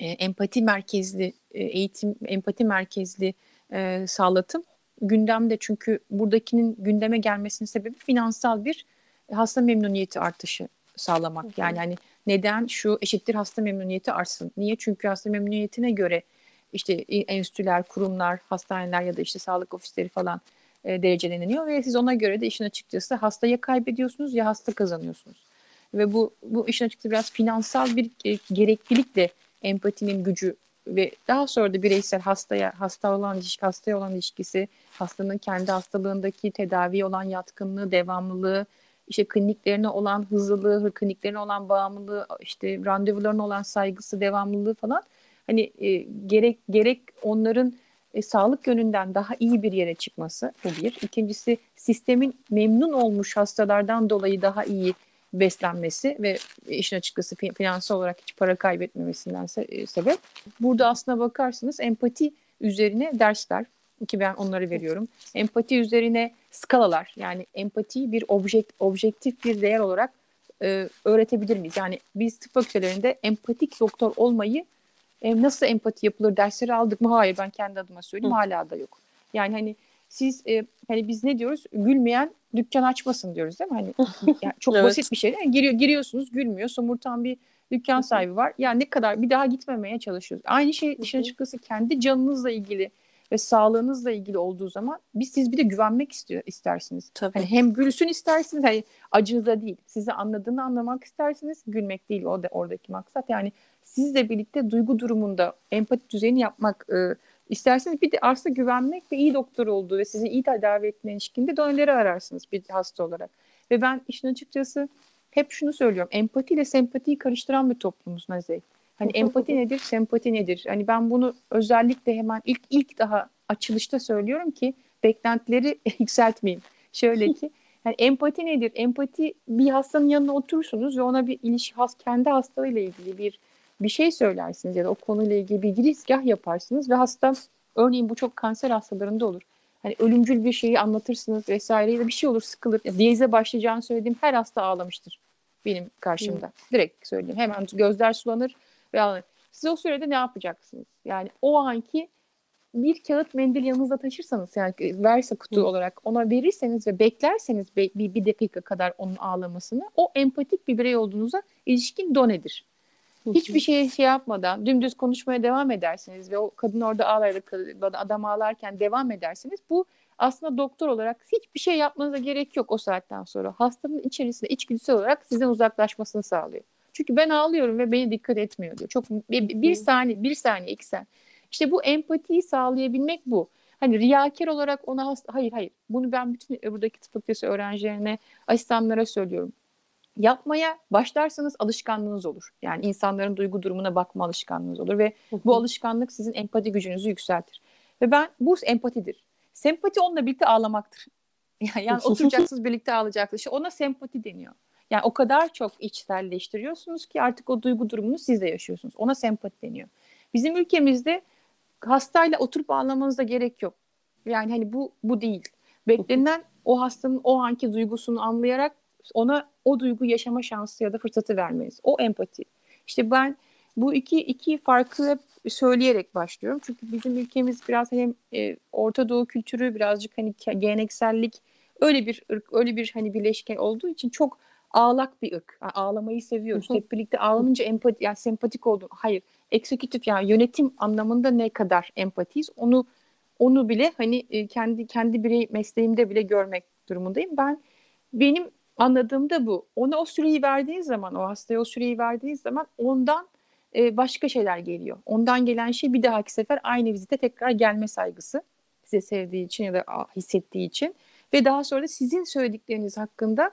e, empati merkezli e, eğitim, empati merkezli e, sağlatım gündemde çünkü buradakinin gündeme gelmesinin sebebi finansal bir hasta memnuniyeti artışı sağlamak. Yani hani neden şu eşittir hasta memnuniyeti artsın? Niye? Çünkü hasta memnuniyetine göre işte enstitüler, kurumlar, hastaneler ya da işte sağlık ofisleri falan e, dereceleniliyor ve siz ona göre de işin açıkçası hasta ya kaybediyorsunuz ya hasta kazanıyorsunuz. Ve bu bu işin açıkçası biraz finansal bir e, gereklilikle empatinin gücü ve daha sonra da bireysel hastaya hasta olan ilişki, hastaya olan ilişkisi, hastanın kendi hastalığındaki tedavi olan yatkınlığı, devamlılığı, işte kliniklerine olan hızlılığı, kliniklerine olan bağımlılığı, işte randevularına olan saygısı, devamlılığı falan hani e, gerek gerek onların e, sağlık yönünden daha iyi bir yere çıkması bu bir. İkincisi sistemin memnun olmuş hastalardan dolayı daha iyi beslenmesi ve işin açıkçası finansal olarak hiç para kaybetmemesinden se- e, sebep. Burada aslına bakarsanız empati üzerine dersler ki ben onları veriyorum. Empati üzerine skalalar yani empatiyi bir objekt, objektif bir değer olarak e, öğretebilir miyiz? Yani biz tıp fakültelerinde empatik doktor olmayı e, nasıl empati yapılır dersleri aldık mı? Hayır ben kendi adıma söyleyeyim Hı. hala da yok. Yani hani siz e, hani biz ne diyoruz? Gülmeyen dükkan açmasın diyoruz değil mi? Hani [LAUGHS] yani çok evet. basit bir şey. Yani giriyor giriyorsunuz gülmüyor. Somurtan bir dükkan sahibi var. Yani ne kadar bir daha gitmemeye çalışıyoruz. Aynı şey işin açıkçası kendi canınızla ilgili ve sağlığınızla ilgili olduğu zaman biz siz bir de güvenmek istiyor istersiniz. Tabii. Hani hem gülsün istersiniz hani acınıza değil. Sizi anladığını anlamak istersiniz. Gülmek değil o da oradaki maksat. Yani sizle birlikte duygu durumunda empati düzeyini yapmak e, isterseniz bir de aslında güvenmek ve iyi doktor olduğu ve sizi iyi tedavi etme ilişkinde doneleri ararsınız bir hasta olarak. Ve ben işin açıkçası hep şunu söylüyorum. Empati ile sempatiyi karıştıran bir toplumuz Nazey. Hani empati nedir, sempati nedir? Hani ben bunu özellikle hemen ilk ilk daha açılışta söylüyorum ki beklentileri [LAUGHS] yükseltmeyeyim. Şöyle ki yani [LAUGHS] empati nedir? Empati bir hastanın yanına oturursunuz ve ona bir ilişki has kendi hastalığıyla ilgili bir bir şey söylersiniz ya da o konuyla ilgili bir girizgah yaparsınız ve hasta örneğin bu çok kanser hastalarında olur. Hani ölümcül bir şeyi anlatırsınız vesaire ya da bir şey olur sıkılır. Ya, diyeze başlayacağını söylediğim her hasta ağlamıştır benim karşımda. Hı. Direkt söyleyeyim. Hemen gözler sulanır ve ağlanır. Siz o sürede ne yapacaksınız? Yani o anki bir kağıt mendil yanınızda taşırsanız yani verse kutu Hı. olarak ona verirseniz ve beklerseniz bir, bir dakika kadar onun ağlamasını o empatik bir birey olduğunuza ilişkin donedir. Hiçbir şey şey yapmadan dümdüz konuşmaya devam edersiniz ve o kadın orada ağlar adam ağlarken devam edersiniz. Bu aslında doktor olarak hiçbir şey yapmanıza gerek yok o saatten sonra. Hastanın içerisinde içgüdüsel olarak sizden uzaklaşmasını sağlıyor. Çünkü ben ağlıyorum ve beni dikkat etmiyor diyor. Çok bir, bir saniye, bir saniye, iki saniye. İşte bu empatiyi sağlayabilmek bu. Hani riyakar olarak ona hasta, hayır hayır. Bunu ben bütün buradaki tıp fakültesi öğrencilerine, asistanlara söylüyorum yapmaya başlarsanız alışkanlığınız olur. Yani insanların duygu durumuna bakma alışkanlığınız olur ve bu alışkanlık sizin empati gücünüzü yükseltir. Ve ben bu empatidir. Sempati onunla birlikte ağlamaktır. [LAUGHS] Yani, yani [LAUGHS] oturacaksınız birlikte ağlayacaksınız. İşte ona sempati deniyor. Yani o kadar çok içselleştiriyorsunuz ki artık o duygu durumunu siz de yaşıyorsunuz. Ona sempati deniyor. Bizim ülkemizde hastayla oturup ağlamanıza gerek yok. Yani hani bu bu değil. Beklenen o hastanın o anki duygusunu anlayarak ona o duygu yaşama şansı ya da fırsatı vermeniz. O empati. İşte ben bu iki iki farkı hep söyleyerek başlıyorum. Çünkü bizim ülkemiz biraz hem e, Orta Doğu kültürü birazcık hani geleneksellik öyle bir ırk, öyle bir hani birleşken olduğu için çok ağlak bir ırk. Yani ağlamayı seviyoruz. Hep birlikte ağlanınca empati yani sempatik oldum. Hayır. Eksekutif yani yönetim anlamında ne kadar empatiyiz onu onu bile hani e, kendi kendi birey mesleğimde bile görmek durumundayım. Ben benim anladığım da bu. Ona o süreyi verdiğin zaman, o hastaya o süreyi verdiğin zaman ondan e, başka şeyler geliyor. Ondan gelen şey bir dahaki sefer aynı vizite tekrar gelme saygısı. Size sevdiği için ya da hissettiği için. Ve daha sonra da sizin söyledikleriniz hakkında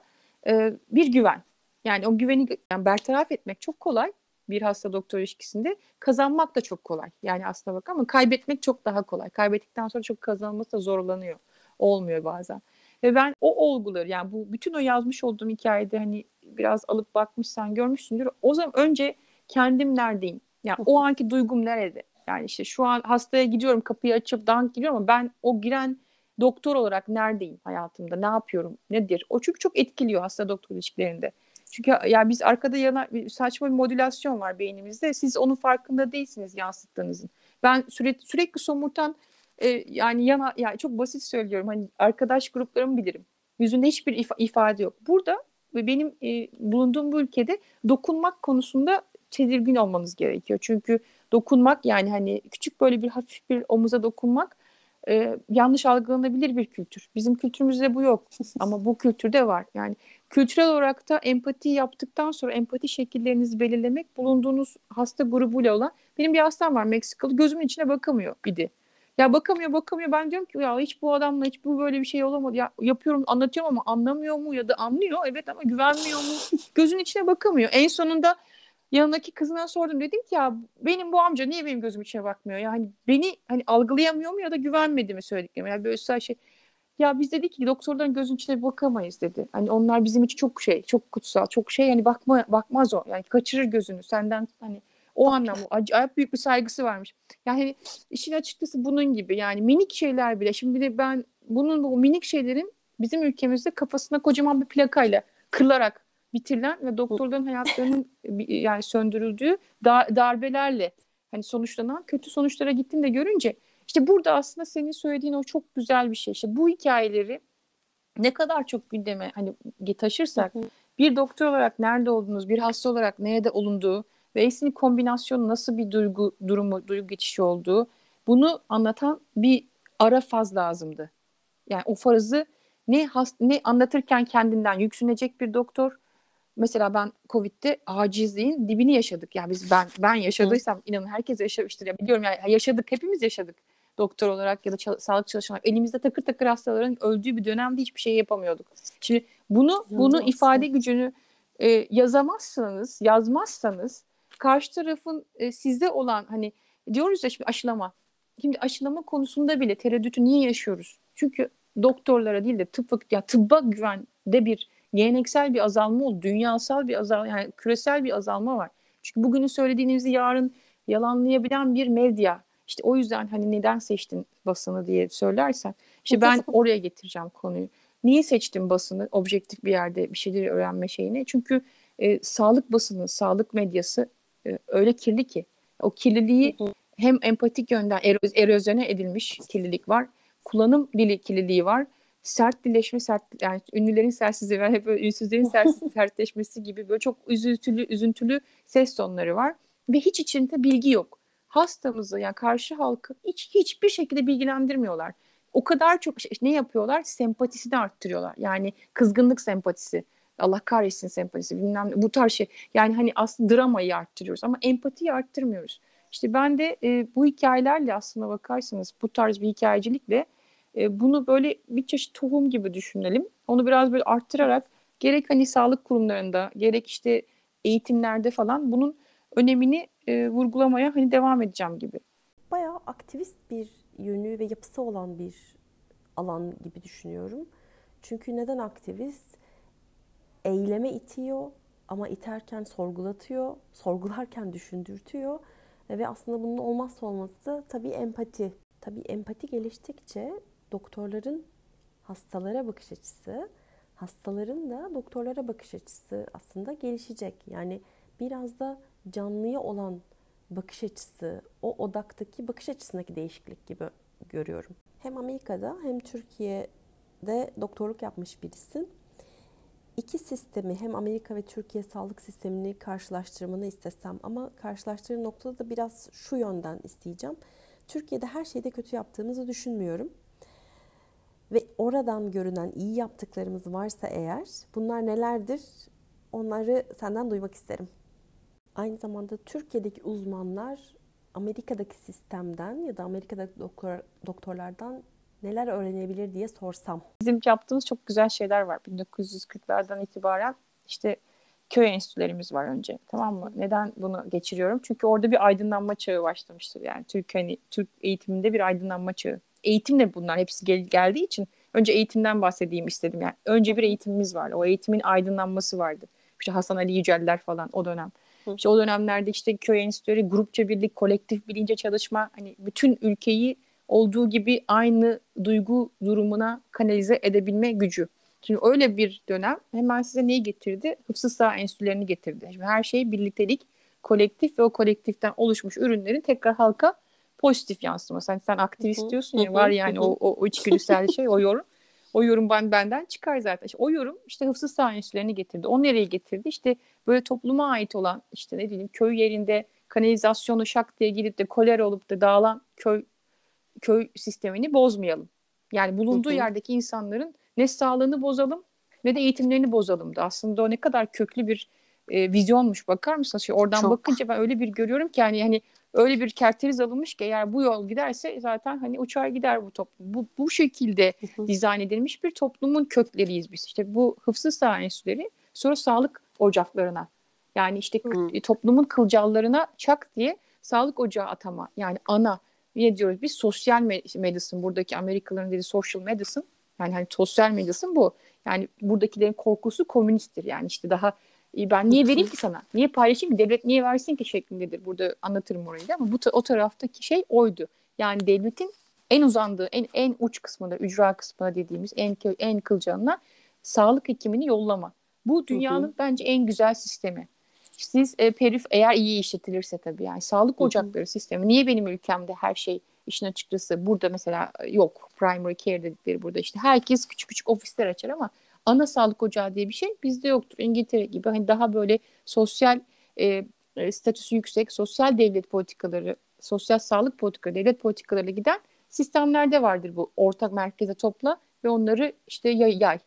e, bir güven. Yani o güveni yani bertaraf etmek çok kolay bir hasta doktor ilişkisinde. Kazanmak da çok kolay. Yani aslına bak ama kaybetmek çok daha kolay. Kaybettikten sonra çok kazanması da zorlanıyor. Olmuyor bazen. Ve ben o olguları yani bu bütün o yazmış olduğum hikayede hani biraz alıp bakmışsan görmüşsündür. O zaman önce kendim neredeyim? Yani o anki duygum nerede? Yani işte şu an hastaya gidiyorum kapıyı açıp dank gidiyorum ama ben o giren doktor olarak neredeyim hayatımda? Ne yapıyorum? Nedir? O çünkü çok etkiliyor hasta doktor ilişkilerinde. Çünkü ya biz arkada yana saçma bir modülasyon var beynimizde. Siz onun farkında değilsiniz yansıttığınızın. Ben sürekli sürekli somurtan e, yani yana yani çok basit söylüyorum. Hani arkadaş gruplarımı bilirim. Yüzünde hiçbir if- ifade yok. Burada benim e, bulunduğum bu ülkede dokunmak konusunda tedirgin olmanız gerekiyor. Çünkü dokunmak yani hani küçük böyle bir hafif bir omuza dokunmak e, yanlış algılanabilir bir kültür. Bizim kültürümüzde bu yok [LAUGHS] ama bu kültürde var. Yani kültürel olarak da empati yaptıktan sonra empati şekillerinizi belirlemek bulunduğunuz hasta grubuyla olan benim bir hastam var Meksikalı gözümün içine bakamıyor bir de. Ya bakamıyor bakamıyor ben diyorum ki ya hiç bu adamla hiç bu böyle bir şey olamadı. Ya yapıyorum anlatıyorum ama anlamıyor mu ya da anlıyor evet ama güvenmiyor mu? [LAUGHS] Gözün içine bakamıyor. En sonunda yanındaki kızına sordum dedim ki ya benim bu amca niye benim gözüm içine bakmıyor? Yani beni hani algılayamıyor mu ya da güvenmedi mi söylediklerime? Yani böyle şey ya biz dedik ki doktorların gözün içine bakamayız dedi. Hani onlar bizim için çok şey, çok kutsal, çok şey yani bakma bakmaz o. Yani kaçırır gözünü senden hani o anlamda acayip büyük bir saygısı varmış. Yani işin açıkçası bunun gibi yani minik şeyler bile. Şimdi de ben bunun bu minik şeylerin bizim ülkemizde kafasına kocaman bir plakayla kırılarak bitirilen ve doktorların hayatlarının [LAUGHS] yani söndürüldüğü darbelerle hani sonuçlanan kötü sonuçlara gittiğini de görünce işte burada aslında senin söylediğin o çok güzel bir şey. İşte bu hikayeleri ne kadar çok gündeme hani taşırsak bir doktor olarak nerede olduğunuz, bir hasta olarak nerede olunduğu ve ikisinin kombinasyonu nasıl bir duygu durumu, duygu geçişi olduğu bunu anlatan bir ara faz lazımdı. Yani o fazı ne hast ne anlatırken kendinden yüksünecek bir doktor. Mesela ben Covid'de acizliğin dibini yaşadık. Yani biz ben ben yaşadıysam inanın herkes yaşamıştır. Ya biliyorum yani yaşadık hepimiz yaşadık doktor olarak ya da sağlık çalışanlar elimizde takır takır hastaların öldüğü bir dönemde hiçbir şey yapamıyorduk. Şimdi bunu bunu ifade gücünü e, yazamazsanız, yazmazsanız karşı tarafın e, sizde olan hani diyoruz ya şimdi aşılama. Şimdi aşılama konusunda bile tereddütü niye yaşıyoruz? Çünkü doktorlara değil de tıp ya tıbba güvende bir geleneksel bir azalma oldu. Dünyasal bir azalma yani küresel bir azalma var. Çünkü bugünün söylediğinizi yarın yalanlayabilen bir medya. İşte o yüzden hani neden seçtin basını diye söylersen işte ben oraya getireceğim konuyu. Niye seçtim basını objektif bir yerde bir şeyleri öğrenme şeyini? Çünkü e, sağlık basını, sağlık medyası e, öyle kirli ki o kirliliği hem empatik yönden eroz, erozyone edilmiş kirlilik var. Kullanım dili kirliliği var. Sert dilleşme, sert yani ünlülerin sersizliği var. Hep ünsüzlerin [LAUGHS] sersiz, sertleşmesi gibi böyle çok üzüntülü, üzüntülü ses tonları var. Ve hiç içinde bilgi yok. Hastamızı yani karşı halkı hiç hiçbir şekilde bilgilendirmiyorlar. O kadar çok şey, ne yapıyorlar? Sempatisini arttırıyorlar. Yani kızgınlık sempatisi. Allah kahretsin sempatisi bilmem bu tarz şey. Yani hani aslında dramayı arttırıyoruz ama empatiyi arttırmıyoruz. İşte ben de e, bu hikayelerle aslında bakarsanız bu tarz bir hikayecilikle e, bunu böyle bir çeşit tohum gibi düşünelim. Onu biraz böyle arttırarak gerek hani sağlık kurumlarında gerek işte eğitimlerde falan bunun önemini e, vurgulamaya hani devam edeceğim gibi. Bayağı aktivist bir yönü ve yapısı olan bir alan gibi düşünüyorum. Çünkü neden aktivist? Eyleme itiyor ama iterken sorgulatıyor, sorgularken düşündürtüyor Ve aslında bunun olmazsa olmazı da tabii empati. Tabii empati geliştikçe doktorların hastalara bakış açısı, hastaların da doktorlara bakış açısı aslında gelişecek. Yani biraz da canlıya olan bakış açısı, o odaktaki bakış açısındaki değişiklik gibi görüyorum. Hem Amerika'da hem Türkiye'de doktorluk yapmış birisin. İki sistemi hem Amerika ve Türkiye sağlık sistemini karşılaştırmanı istesem ama karşılaştırdığım noktada da biraz şu yönden isteyeceğim. Türkiye'de her şeyde kötü yaptığımızı düşünmüyorum. Ve oradan görünen iyi yaptıklarımız varsa eğer bunlar nelerdir onları senden duymak isterim. Aynı zamanda Türkiye'deki uzmanlar Amerika'daki sistemden ya da Amerika'daki doktor, doktorlardan neler öğrenebilir diye sorsam. Bizim yaptığımız çok güzel şeyler var. 1940'lardan itibaren işte köy enstitülerimiz var önce. Tamam mı? Neden bunu geçiriyorum? Çünkü orada bir aydınlanma çağı başlamıştır. Yani Türk hani Türk eğitiminde bir aydınlanma çağı. Eğitimle bunlar hepsi gel- geldiği için önce eğitimden bahsedeyim istedim. Yani önce bir eğitimimiz vardı. O eğitimin aydınlanması vardı. İşte Hasan Ali Yüceller falan o dönem. İşte o dönemlerde işte köy enstitüleri, grupça birlik, kolektif bilince çalışma hani bütün ülkeyi olduğu gibi aynı duygu durumuna kanalize edebilme gücü. Şimdi öyle bir dönem hemen size neyi getirdi? Hıfzı sağ enstitülerini getirdi. Şimdi her şey birliktelik, kolektif ve o kolektiften oluşmuş ürünlerin tekrar halka pozitif yansıması. Hani sen aktivist diyorsun ya var yani o, o, o içgüdüsel şey, o yorum. O yorum ben benden çıkar zaten. İşte o yorum işte hıfzı sağ enstitülerini getirdi. O nereye getirdi? İşte böyle topluma ait olan işte ne diyeyim köy yerinde kanalizasyonu şak diye gidip de kolera olup da dağılan köy köy sistemini bozmayalım. Yani bulunduğu hı hı. yerdeki insanların ne sağlığını bozalım ne de eğitimlerini bozalım da aslında o ne kadar köklü bir e, vizyonmuş bakar mısınız? Şey, oradan Çok. bakınca ben öyle bir görüyorum ki hani hani öyle bir kerteriz alınmış ki eğer bu yol giderse zaten hani uçar gider bu toplum. Bu, bu şekilde hı hı. dizayn edilmiş bir toplumun kökleriyiz biz. İşte bu hıfzı saha enstitüleri sonra sağlık ocaklarına yani işte hı. toplumun kılcallarına çak diye sağlık ocağı atama yani ana ne diyoruz biz sosyal medicine buradaki Amerikalıların dediği social medicine yani hani sosyal medicine bu. Yani buradakilerin korkusu komünisttir. Yani işte daha ben niye vereyim ki sana? Niye paylaşayım ki? Devlet niye versin ki şeklindedir. Burada anlatırım orayı da ama bu o taraftaki şey oydu. Yani devletin en uzandığı, en en uç kısmında, ücra kısmında dediğimiz en en kılcalına sağlık hekimini yollama. Bu dünyanın hı hı. bence en güzel sistemi. Siz e, perif eğer iyi işletilirse tabii yani sağlık ocakları sistemi. Niye benim ülkemde her şey işin açıkçası burada mesela e, yok primary care dedikleri burada işte herkes küçük küçük ofisler açar ama ana sağlık ocağı diye bir şey bizde yoktur. İngiltere gibi hani daha böyle sosyal e, e, statüsü yüksek sosyal devlet politikaları, sosyal sağlık politikaları, devlet politikalarıyla giden sistemlerde vardır bu. Ortak merkeze topla ve onları işte yay. yay.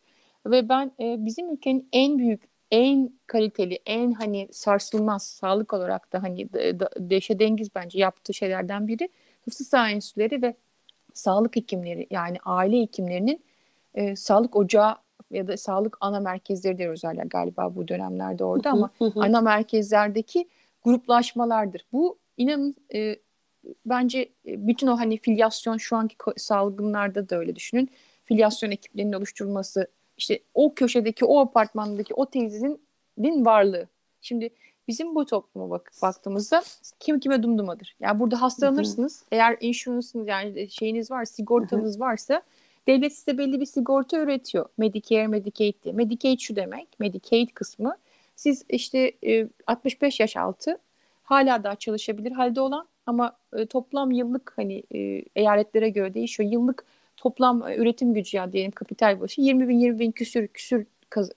Ve ben e, bizim ülkenin en büyük, en kaliteli, en hani sarsılmaz sağlık olarak da hani deşe dengiz bence yaptığı şeylerden biri hıfzı saha enstitüleri ve sağlık hekimleri yani aile hekimlerinin e, sağlık ocağı ya da sağlık ana merkezleri diyoruz hala galiba bu dönemlerde orada ama ana merkezlerdeki gruplaşmalardır. Bu inanın e, bence e, bütün o hani filyasyon şu anki salgınlarda da öyle düşünün. Filyasyon ekiplerinin oluşturulması işte o köşedeki o apartmandaki o teyzenin varlığı. Şimdi bizim bu topluma bak baktığımızda kim kime dumdumadır. Yani burada hastalanırsınız. Hı-hı. Eğer insurance'ınız yani şeyiniz var, sigortanız Hı-hı. varsa devlet size belli bir sigorta üretiyor. Medicare, Medicaid diye. Medicaid şu demek, Medicaid kısmı. Siz işte e, 65 yaş altı hala daha çalışabilir halde olan ama e, toplam yıllık hani e, eyaletlere göre değişiyor. Yıllık toplam e, üretim gücü ya diyelim kapital başı 20 bin 20 bin küsür küsür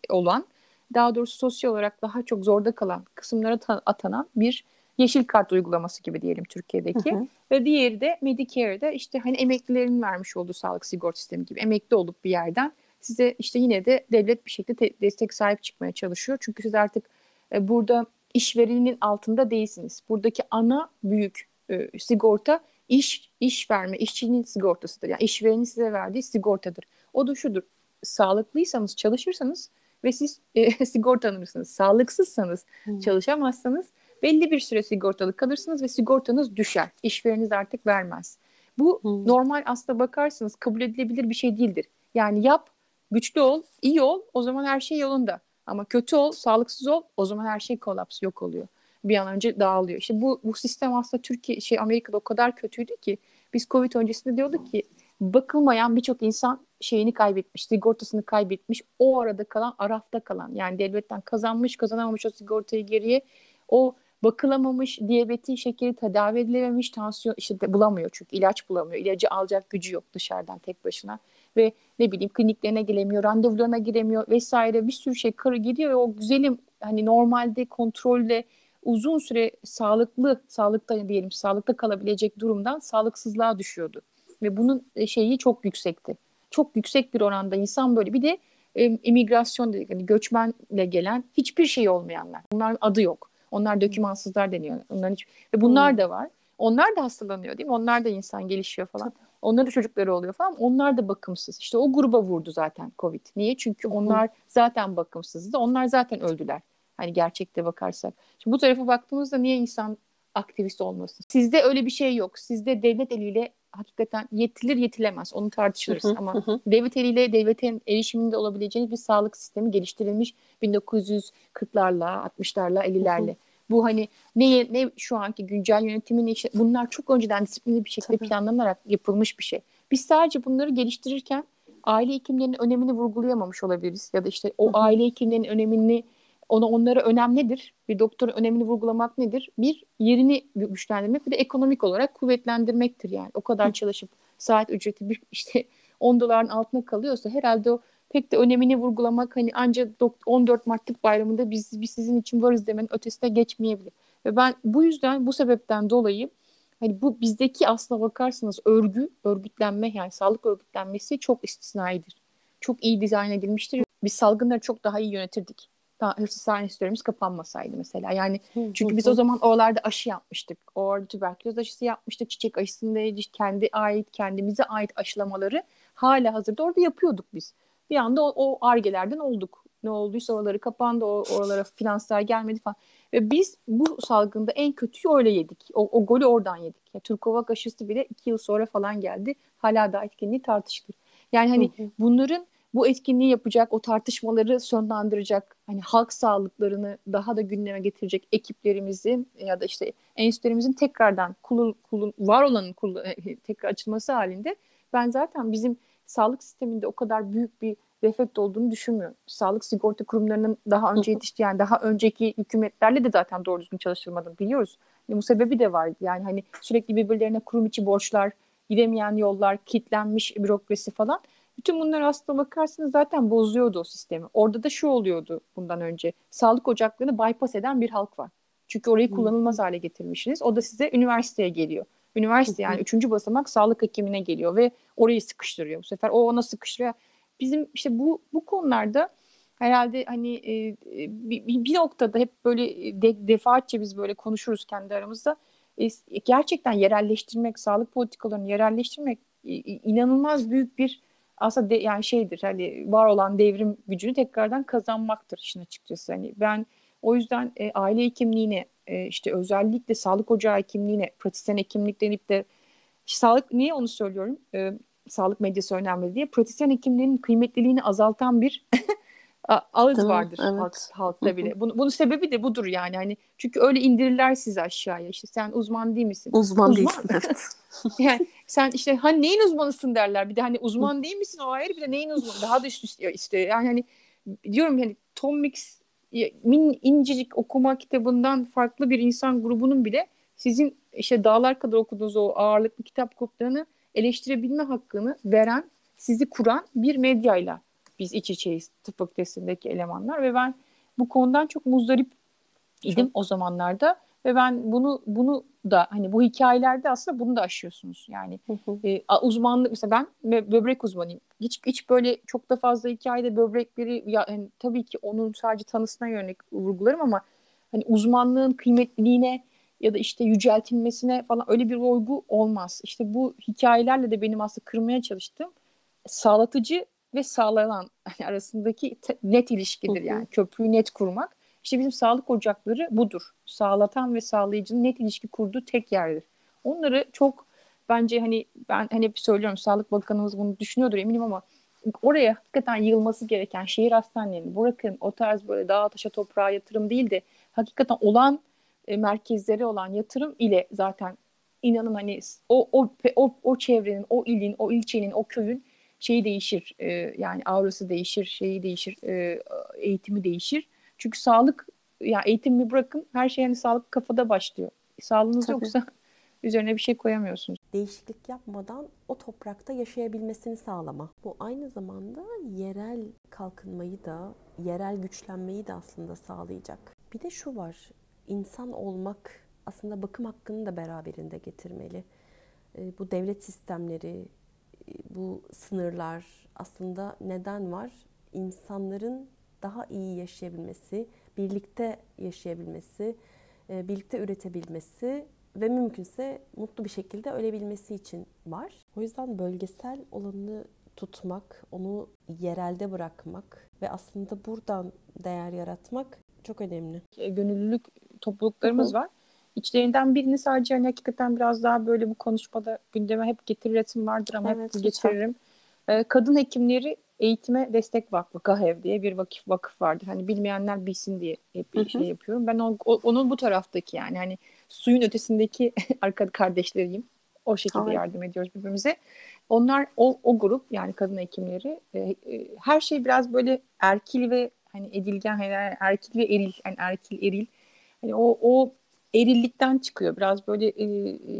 olan daha doğrusu sosyal olarak daha çok zorda kalan kısımlara atanan bir yeşil kart uygulaması gibi diyelim Türkiye'deki. Hı hı. Ve diğeri de Medicare'de işte hani emeklilerin vermiş olduğu sağlık sigorta sistemi gibi emekli olup bir yerden size işte yine de devlet bir şekilde destek sahip çıkmaya çalışıyor. Çünkü siz artık e, burada işverenin altında değilsiniz. Buradaki ana büyük e, sigorta iş iş verme, işçinin sigortasıdır. Yani işverenin size verdiği sigortadır. O da şudur. Sağlıklıysanız, çalışırsanız ve siz e, [LAUGHS] sigortalanırsınız. Sağlıksızsanız, hmm. çalışamazsanız belli bir süre sigortalı kalırsınız ve sigortanız düşer. İşvereniz artık vermez. Bu hmm. normal aslında bakarsınız kabul edilebilir bir şey değildir. Yani yap, güçlü ol, iyi ol o zaman her şey yolunda. Ama kötü ol, sağlıksız ol o zaman her şey kolaps yok oluyor. Bir an önce dağılıyor. İşte bu bu sistem aslında Türkiye şey Amerika'da o kadar kötüydü ki biz Covid öncesinde diyorduk ki bakılmayan birçok insan şeyini kaybetmiş, sigortasını kaybetmiş. O arada kalan, arafta kalan yani devletten kazanmış, kazanamamış o sigortayı geriye o bakılamamış, diyabeti, şekeri tedavi edilememiş, tansiyon işte bulamıyor çünkü ilaç bulamıyor. İlacı alacak gücü yok dışarıdan tek başına ve ne bileyim kliniklerine gelemiyor, randevularına giremiyor vesaire bir sürü şey karı gidiyor ve o güzelim hani normalde kontrolle uzun süre sağlıklı, sağlıkta diyelim sağlıkta kalabilecek durumdan sağlıksızlığa düşüyordu. Ve bunun e, şeyi çok yüksekti. Çok yüksek bir oranda insan böyle. Bir de e, imigrasyon dedik, hani göçmenle gelen hiçbir şey olmayanlar. Bunların adı yok. Onlar dokümansızlar deniyor. Onların hiç... Ve bunlar da var. Onlar da hastalanıyor değil mi? Onlar da insan gelişiyor falan. Onların da çocukları oluyor falan. Onlar da bakımsız. İşte o gruba vurdu zaten Covid. Niye? Çünkü onlar zaten bakımsızdı. Onlar zaten öldüler. Hani gerçekte bakarsak. Şimdi bu tarafa baktığımızda niye insan aktivist olmasın? Sizde öyle bir şey yok. Sizde devlet eliyle hakikaten yetilir yetilemez onu tartışırız ama devlet eliyle devletin erişiminde olabileceğiniz bir sağlık sistemi geliştirilmiş 1940'larla 60'larla 50'lerle. Bu hani ne ne şu anki güncel yönetimin işte bunlar çok önceden disiplinli bir şekilde Tabii. planlanarak yapılmış bir şey. Biz sadece bunları geliştirirken aile hekimlerinin önemini vurgulayamamış olabiliriz ya da işte o aile hekimlerinin önemini ona onlara önem nedir? Bir doktorun önemini vurgulamak nedir? Bir yerini güçlendirmek bir de ekonomik olarak kuvvetlendirmektir yani. O kadar çalışıp saat ücreti bir işte 10 doların altına kalıyorsa herhalde o pek de önemini vurgulamak hani ancak 14 Mart'lık bayramında biz, biz sizin için varız demenin ötesine geçmeyebilir. Ve ben bu yüzden bu sebepten dolayı hani bu bizdeki aslına bakarsanız örgü, örgütlenme yani sağlık örgütlenmesi çok istisnaidir. Çok iyi dizayn edilmiştir. Biz salgınları çok daha iyi yönetirdik hastane enstitülerimiz kapanmasaydı mesela. Yani çünkü biz o zaman oralarda aşı yapmıştık. Orada tüberküloz aşısı yapmıştık. Çiçek aşısında kendi ait, kendimize ait aşılamaları hala hazırda orada yapıyorduk biz. Bir anda o, o argelerden olduk. Ne olduysa oraları kapandı, o, oralara finanslar gelmedi falan. Ve biz bu salgında en kötüyü öyle yedik. O, o golü oradan yedik. Yani Turkovak aşısı bile iki yıl sonra falan geldi. Hala da etkinliği tartışılır. Yani hani hı hı. bunların bu etkinliği yapacak, o tartışmaları sonlandıracak, hani halk sağlıklarını daha da gündeme getirecek ekiplerimizin ya da işte enstitülerimizin tekrardan kulun, kulun, var olanın kulun, e, tekrar açılması halinde ben zaten bizim sağlık sisteminde o kadar büyük bir defekt olduğunu düşünmüyorum. Sağlık sigorta kurumlarının daha önce yetiştiği yani daha önceki hükümetlerle de zaten doğru düzgün çalışılmadığını biliyoruz. Yani bu sebebi de var. Yani hani sürekli birbirlerine kurum içi borçlar, gidemeyen yollar, kitlenmiş bürokrasi falan. Bütün bunlar aslında bakarsanız zaten bozuyordu o sistemi. Orada da şu oluyordu bundan önce. Sağlık ocaklarını bypass eden bir halk var. Çünkü orayı kullanılmaz hale getirmişsiniz. O da size üniversiteye geliyor. Üniversite yani üçüncü basamak sağlık hekimine geliyor ve orayı sıkıştırıyor. Bu sefer o ona sıkıştırıyor. Bizim işte bu bu konularda herhalde hani e, bir, bir noktada hep böyle de, defaatçe biz böyle konuşuruz kendi aramızda. E, gerçekten yerelleştirmek, sağlık politikalarını yerelleştirmek e, inanılmaz büyük bir aslında de, yani şeydir hani var olan devrim gücünü tekrardan kazanmaktır işin açıkçası. Hani ben o yüzden e, aile hekimliğine e, işte özellikle sağlık ocağı hekimliğine pratisyen hekimlik denip de sağlık niye onu söylüyorum? E, sağlık medyası önemli diye pratisyen hekimliğinin kıymetliliğini azaltan bir [LAUGHS] ağız Değil vardır evet. halk, halkta bile. Bunun, bunun sebebi de budur yani. Hani çünkü öyle indirirler sizi aşağıya. İşte sen uzman değil misin? Uzman, uzman. değilsin. Evet. [LAUGHS] yani sen işte hani neyin uzmanısın derler. Bir de hani uzman değil misin o ayrı bir de neyin uzmanı. Daha da üst üste işte yani hani diyorum yani Tom Mix min incecik okuma kitabından farklı bir insan grubunun bile sizin işte dağlar kadar okuduğunuz o ağırlıklı kitap gruplarını eleştirebilme hakkını veren, sizi kuran bir medyayla biz iç içeyiz tıp fakültesindeki elemanlar ve ben bu konudan çok muzdarip idim çok. o zamanlarda ve ben bunu bunu da hani bu hikayelerde aslında bunu da aşıyorsunuz yani E, uzmanlık mesela ben böbrek uzmanıyım hiç hiç böyle çok da fazla hikayede böbrekleri ya, yani, tabii ki onun sadece tanısına yönelik vurgularım ama hani uzmanlığın kıymetliliğine ya da işte yüceltilmesine falan öyle bir olgu olmaz. İşte bu hikayelerle de benim aslında kırmaya çalıştığım sağlatıcı ve sağlanan [LAUGHS] arasındaki net ilişkidir yani köprüyü net kurmak. İşte bizim sağlık ocakları budur. Sağlatan ve sağlayıcının net ilişki kurduğu tek yerdir. Onları çok bence hani ben hani hep söylüyorum Sağlık Bakanımız bunu düşünüyordur eminim ama oraya hakikaten yığılması gereken şehir hastanelerini bırakın o tarz böyle dağ taşa toprağa yatırım değil de hakikaten olan e, merkezleri olan yatırım ile zaten inanın hani o, o, o, o çevrenin, o ilin, o ilçenin, o köyün şeyi değişir. E, yani aurası değişir, şeyi değişir, e, eğitimi değişir. Çünkü sağlık, ya yani eğitimi bırakın her şey hani sağlık kafada başlıyor. Sağlığınız Tabii. yoksa [LAUGHS] üzerine bir şey koyamıyorsunuz. Değişiklik yapmadan o toprakta yaşayabilmesini sağlama. Bu aynı zamanda yerel kalkınmayı da, yerel güçlenmeyi de aslında sağlayacak. Bir de şu var, insan olmak aslında bakım hakkını da beraberinde getirmeli. Ee, bu devlet sistemleri, e, bu sınırlar aslında neden var? İnsanların daha iyi yaşayabilmesi, birlikte yaşayabilmesi, e, birlikte üretebilmesi ve mümkünse mutlu bir şekilde ölebilmesi için var. O yüzden bölgesel olanı tutmak, onu yerelde bırakmak ve aslında buradan değer yaratmak çok önemli. E, gönüllülük topluluklarımız var. İçlerinden birini sadece hani hakikaten biraz daha böyle bu konuşmada gündeme hep getiriretim vardır ama evet, hep getiririm. Ee, kadın hekimleri Eğitime Destek Vakfı GAHEV diye bir vakıf vakıf vardır. Hani bilmeyenler bilsin diye hep bir şey yapıyorum. Ben o, o, onun bu taraftaki yani hani suyun ötesindeki [LAUGHS] arka kardeşleriyim. O şekilde Aynen. yardım ediyoruz birbirimize. Onlar o, o grup yani kadın hekimleri e, e, her şey biraz böyle erkil ve hani edilgen hani erkil ve eril yani erkil eril hani o o erillikten çıkıyor. Biraz böyle e, e,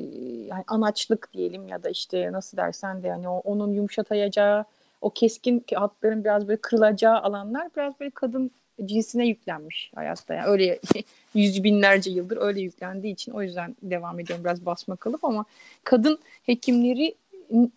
yani anaçlık diyelim ya da işte nasıl dersen de yani o, onun yumuşatacağı o keskin hatların biraz böyle kırılacağı alanlar biraz böyle kadın cinsine yüklenmiş hayatta. Yani öyle [LAUGHS] yüz binlerce yıldır öyle yüklendiği için o yüzden devam ediyorum biraz basma kalıp ama kadın hekimleri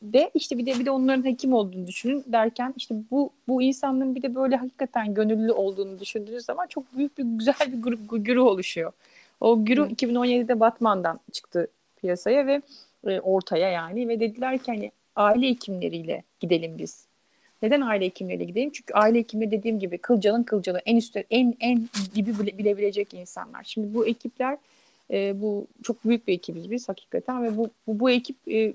de işte bir de bir de onların hekim olduğunu düşünün derken işte bu bu insanların bir de böyle hakikaten gönüllü olduğunu düşündüğünüz zaman çok büyük bir güzel bir grup güruh oluşuyor. O güruh Hı. 2017'de Batman'dan çıktı piyasaya ve e, ortaya yani ve dediler ki hani aile hekimleriyle gidelim biz. Neden aile hekimleriyle gidelim? Çünkü aile hekimleri dediğim gibi kılcalın kılcalı en üstte en en gibi bile, bilebilecek insanlar. Şimdi bu ekipler e, bu çok büyük bir ekibiz biz hakikaten ve bu bu, bu ekip e,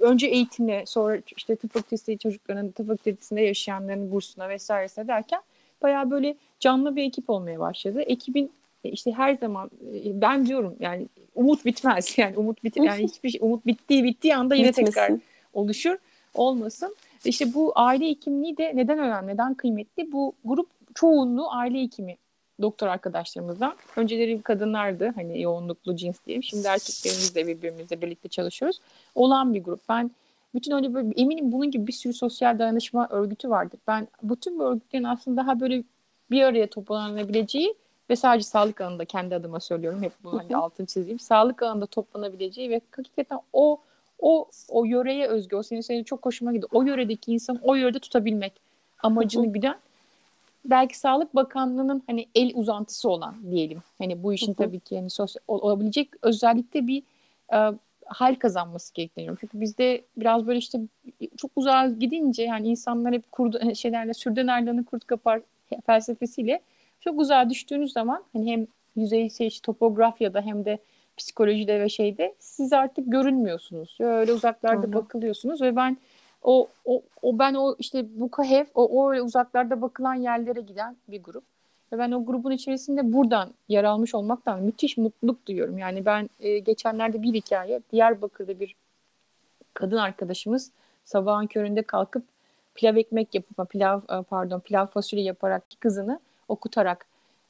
önce eğitimle sonra işte tıp fakültesi çocukların tıp fakültesinde yaşayanların bursuna vesairesine derken bayağı böyle canlı bir ekip olmaya başladı. Ekibin e, işte her zaman e, ben diyorum yani umut bitmez [LAUGHS] yani umut bit yani hiçbir şey, umut bittiği bittiği anda yine Bitmesin. tekrar oluşur olmasın. İşte bu aile hekimliği de neden önemli, neden kıymetli? Bu grup çoğunluğu aile hekimi doktor arkadaşlarımızdan. Önceleri kadınlardı hani yoğunluklu cins diyelim. Şimdi erkeklerimizle birbirimizle birlikte çalışıyoruz. Olan bir grup. Ben bütün öyle böyle eminim bunun gibi bir sürü sosyal dayanışma örgütü vardır. Ben bütün bu örgütlerin aslında daha böyle bir araya toplanabileceği ve sadece sağlık alanında kendi adıma söylüyorum hep bunu hani altını çizeyim. Sağlık alanında toplanabileceği ve hakikaten o o o yöreye özgü o senin senin çok hoşuma gidiyor. O yöredeki insan o yörede tutabilmek amacını güden belki Sağlık Bakanlığı'nın hani el uzantısı olan diyelim. Hani bu işin tabii ki hani sosyal olabilecek özellikle bir e, hal kazanması gerekiyor. Çünkü bizde biraz böyle işte çok uzağa gidince yani insanlar hep kurdu şeylerle sürden ayrılanı kurt kapar felsefesiyle çok uzağa düştüğünüz zaman hani hem yüzeysel işte, topografyada hem de psikolojide ve şeyde siz artık görünmüyorsunuz. Öyle uzaklarda Hı-hı. bakılıyorsunuz ve ben o, o, o ben o işte bu kahev o, o öyle uzaklarda bakılan yerlere giden bir grup. Ve ben o grubun içerisinde buradan yer almış olmaktan müthiş mutluluk duyuyorum. Yani ben e, geçenlerde bir hikaye Diyarbakır'da bir kadın arkadaşımız sabahın köründe kalkıp pilav ekmek yapıp pilav pardon pilav fasulye yaparak kızını okutarak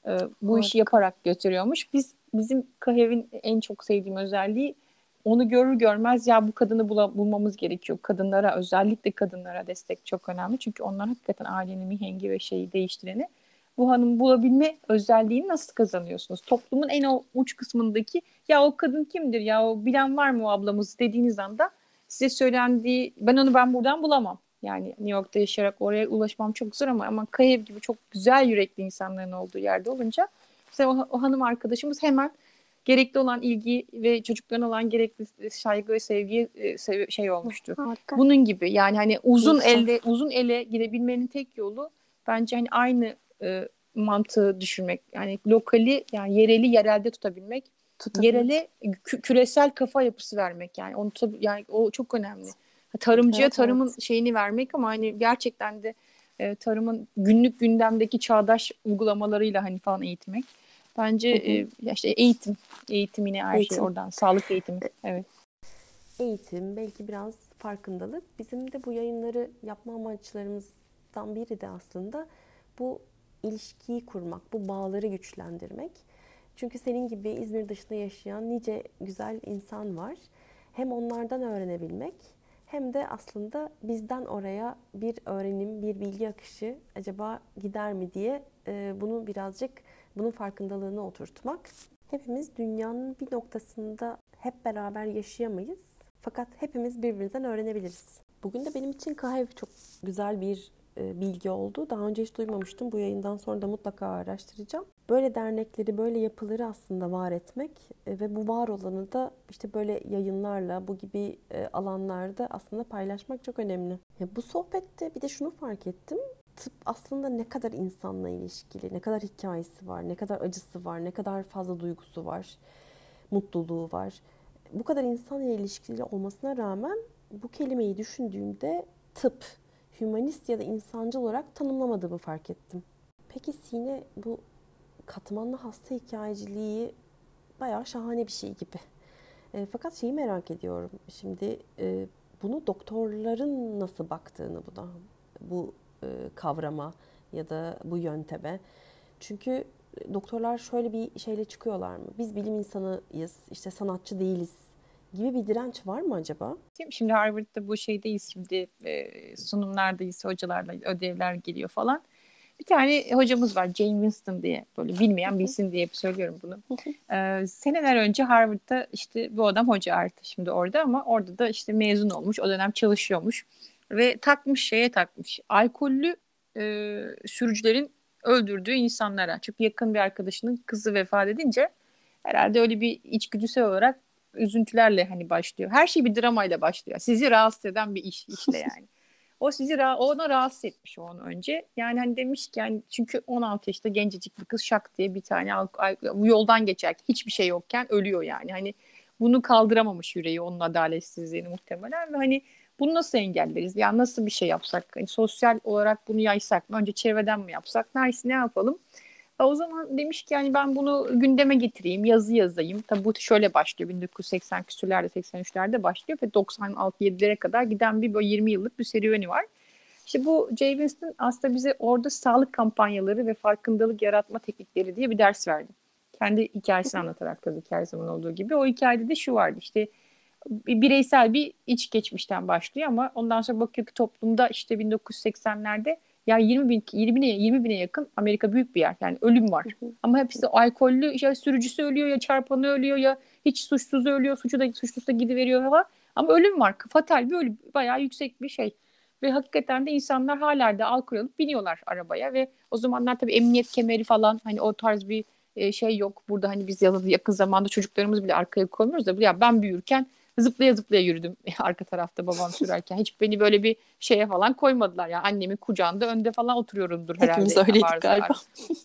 e, bu Harika. işi yaparak götürüyormuş. Biz bizim Kahev'in en çok sevdiğim özelliği onu görür görmez ya bu kadını bula, bulmamız gerekiyor. Kadınlara özellikle kadınlara destek çok önemli. Çünkü onlar hakikaten ailenin mihengi ve şeyi değiştireni. Bu hanım bulabilme özelliğini nasıl kazanıyorsunuz? Toplumun en o uç kısmındaki ya o kadın kimdir ya o bilen var mı o ablamız dediğiniz anda size söylendiği ben onu ben buradan bulamam. Yani New York'ta yaşayarak oraya ulaşmam çok zor ama ama Kayev gibi çok güzel yürekli insanların olduğu yerde olunca mesela o, o hanım arkadaşımız hemen gerekli olan ilgi ve çocukların olan gerekli saygı ve sevgi e, şey olmuştu. Harika. Bunun gibi yani hani uzun İnsan. elde uzun ele gidebilmenin tek yolu bence hani aynı e, mantığı düşünmek. Yani lokali yani yereli yerelde tutabilmek. Yerele kü- küresel kafa yapısı vermek yani onu tabii yani o çok önemli. Tarımcıya evet, tarımın evet. şeyini vermek ama hani gerçekten de e, tarımın günlük gündemdeki çağdaş uygulamalarıyla hani falan eğitmek. Bence e, işte eğitim, eğitim yine her şey eğitim. şey oradan. Sağlık eğitimi. Evet. Eğitim, belki biraz farkındalık. Bizim de bu yayınları yapma amaçlarımızdan biri de aslında bu ilişkiyi kurmak, bu bağları güçlendirmek. Çünkü senin gibi İzmir dışında yaşayan nice güzel insan var. Hem onlardan öğrenebilmek hem de aslında bizden oraya bir öğrenim, bir bilgi akışı acaba gider mi diye e, bunu birazcık bunun farkındalığını oturtmak. Hepimiz dünyanın bir noktasında hep beraber yaşayamayız. Fakat hepimiz birbirimizden öğrenebiliriz. Bugün de benim için Kahev çok güzel bir e, bilgi oldu. Daha önce hiç duymamıştım. Bu yayından sonra da mutlaka araştıracağım. Böyle dernekleri, böyle yapıları aslında var etmek e, ve bu var olanı da işte böyle yayınlarla, bu gibi e, alanlarda aslında paylaşmak çok önemli. Bu sohbette bir de şunu fark ettim. Tıp aslında ne kadar insanla ilişkili, ne kadar hikayesi var, ne kadar acısı var, ne kadar fazla duygusu var, mutluluğu var. Bu kadar insanla ilişkili olmasına rağmen bu kelimeyi düşündüğümde tıp hümanist ya da insancı olarak tanımlamadığımı fark ettim. Peki Sine bu katmanlı hasta hikayeciliği bayağı şahane bir şey gibi. E, fakat şeyi merak ediyorum. Şimdi e, bunu doktorların nasıl baktığını buna, bu kavrama ya da bu yönteme. Çünkü doktorlar şöyle bir şeyle çıkıyorlar mı? Biz bilim insanıyız, işte sanatçı değiliz gibi bir direnç var mı acaba? Şimdi Harvard'da bu şeydeyiz şimdi e, sunumlardayız hocalarla ödevler geliyor falan. Bir tane hocamız var Jane Winston diye böyle bilmeyen bilsin diye söylüyorum bunu. ee, seneler önce Harvard'da işte bu adam hoca artık şimdi orada ama orada da işte mezun olmuş o dönem çalışıyormuş ve takmış şeye takmış alkollü e, sürücülerin öldürdüğü insanlara. Çünkü yakın bir arkadaşının kızı vefat edince herhalde öyle bir içgüdüsel olarak üzüntülerle hani başlıyor. Her şey bir dramayla başlıyor. Sizi rahatsız eden bir iş işle [LAUGHS] yani. o sizi ra- ona rahatsız etmiş onu önce. Yani hani demiş ki yani çünkü 16 yaşında gencecik bir kız şak diye bir tane yoldan geçerken hiçbir şey yokken ölüyor yani. Hani bunu kaldıramamış yüreği onun adaletsizliğini muhtemelen ve hani bunu nasıl engelleriz? Yani nasıl bir şey yapsak? Hani sosyal olarak bunu yaysak mı? Önce çevreden mi yapsak? Neyse ne yapalım? O zaman demiş ki yani ben bunu gündeme getireyim, yazı yazayım. Tabi bu şöyle başlıyor 1980 küsürlerde 83'lerde başlıyor ve 96-7'lere kadar giden bir böyle 20 yıllık bir serüveni var. İşte bu Jay Winston aslında bize orada sağlık kampanyaları ve farkındalık yaratma teknikleri diye bir ders verdi. Kendi hikayesini anlatarak tabii ki her zaman olduğu gibi. O hikayede de şu vardı işte bireysel bir iç geçmişten başlıyor ama ondan sonra bakıyor ki toplumda işte 1980'lerde ya 20 bin, 20 bine, 20 bine yakın Amerika büyük bir yer. Yani ölüm var. Hı hı. Ama hepsi alkollü, ya sürücüsü ölüyor ya çarpanı ölüyor ya hiç suçsuz ölüyor. Suçu da suçlusu da gidiveriyor falan. Ama ölüm var. Fatal bir ölüm. Bayağı yüksek bir şey. Ve hakikaten de insanlar hala da alkol alıp biniyorlar arabaya ve o zamanlar tabii emniyet kemeri falan hani o tarz bir e, şey yok. Burada hani biz yakın zamanda çocuklarımız bile arkaya koymuyoruz da ya ben büyürken zıplaya zıplaya yürüdüm [LAUGHS] arka tarafta babam sürerken. Hiç beni böyle bir şeye falan koymadılar. Yani annemin kucağında önde falan oturuyorumdur herhalde. Hepimiz öyleydik galiba. [LAUGHS]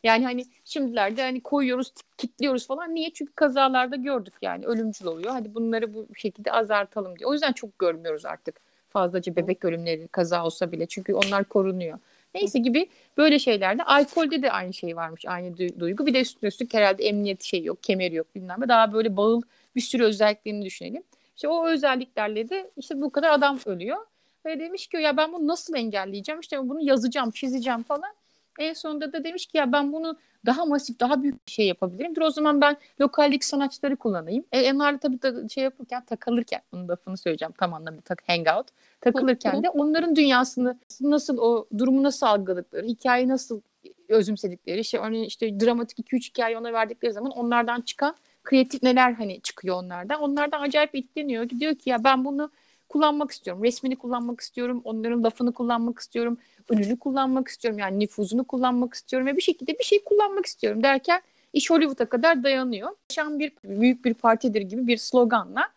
Yani hani şimdilerde hani koyuyoruz, kitliyoruz falan. Niye? Çünkü kazalarda gördük yani ölümcül oluyor. Hadi bunları bu şekilde azaltalım diye. O yüzden çok görmüyoruz artık fazlaca bebek ölümleri kaza olsa bile. Çünkü onlar korunuyor. Neyse gibi böyle şeylerde alkolde de aynı şey varmış aynı duygu. Bir de üstüne üstlük herhalde emniyet şey yok, kemeri yok bilmem ne. Daha böyle bağıl bir sürü özelliklerini düşünelim. İşte o özelliklerle de işte bu kadar adam ölüyor. Ve demiş ki ya ben bunu nasıl engelleyeceğim? İşte bunu yazacağım, çizeceğim falan. En sonunda da demiş ki ya ben bunu daha masif, daha büyük bir şey yapabilirim. Dur o zaman ben lokaldeki sanatçıları kullanayım. E, onlarla tabii da şey yapırken, takılırken, onun lafını söyleyeceğim tam anlamda tak, hangout. Takılırken de onların dünyasını nasıl, o durumu nasıl algıladıkları, hikayeyi nasıl özümsedikleri, işte örneğin işte dramatik 2-3 hikaye ona verdikleri zaman onlardan çıkan kreatif neler hani çıkıyor onlardan. Onlardan acayip etkileniyor. Diyor ki ya ben bunu kullanmak istiyorum. Resmini kullanmak istiyorum. Onların lafını kullanmak istiyorum. Ününü kullanmak istiyorum. Yani nüfuzunu kullanmak istiyorum. Ve bir şekilde bir şey kullanmak istiyorum derken iş Hollywood'a kadar dayanıyor. Yaşam bir büyük bir partidir gibi bir sloganla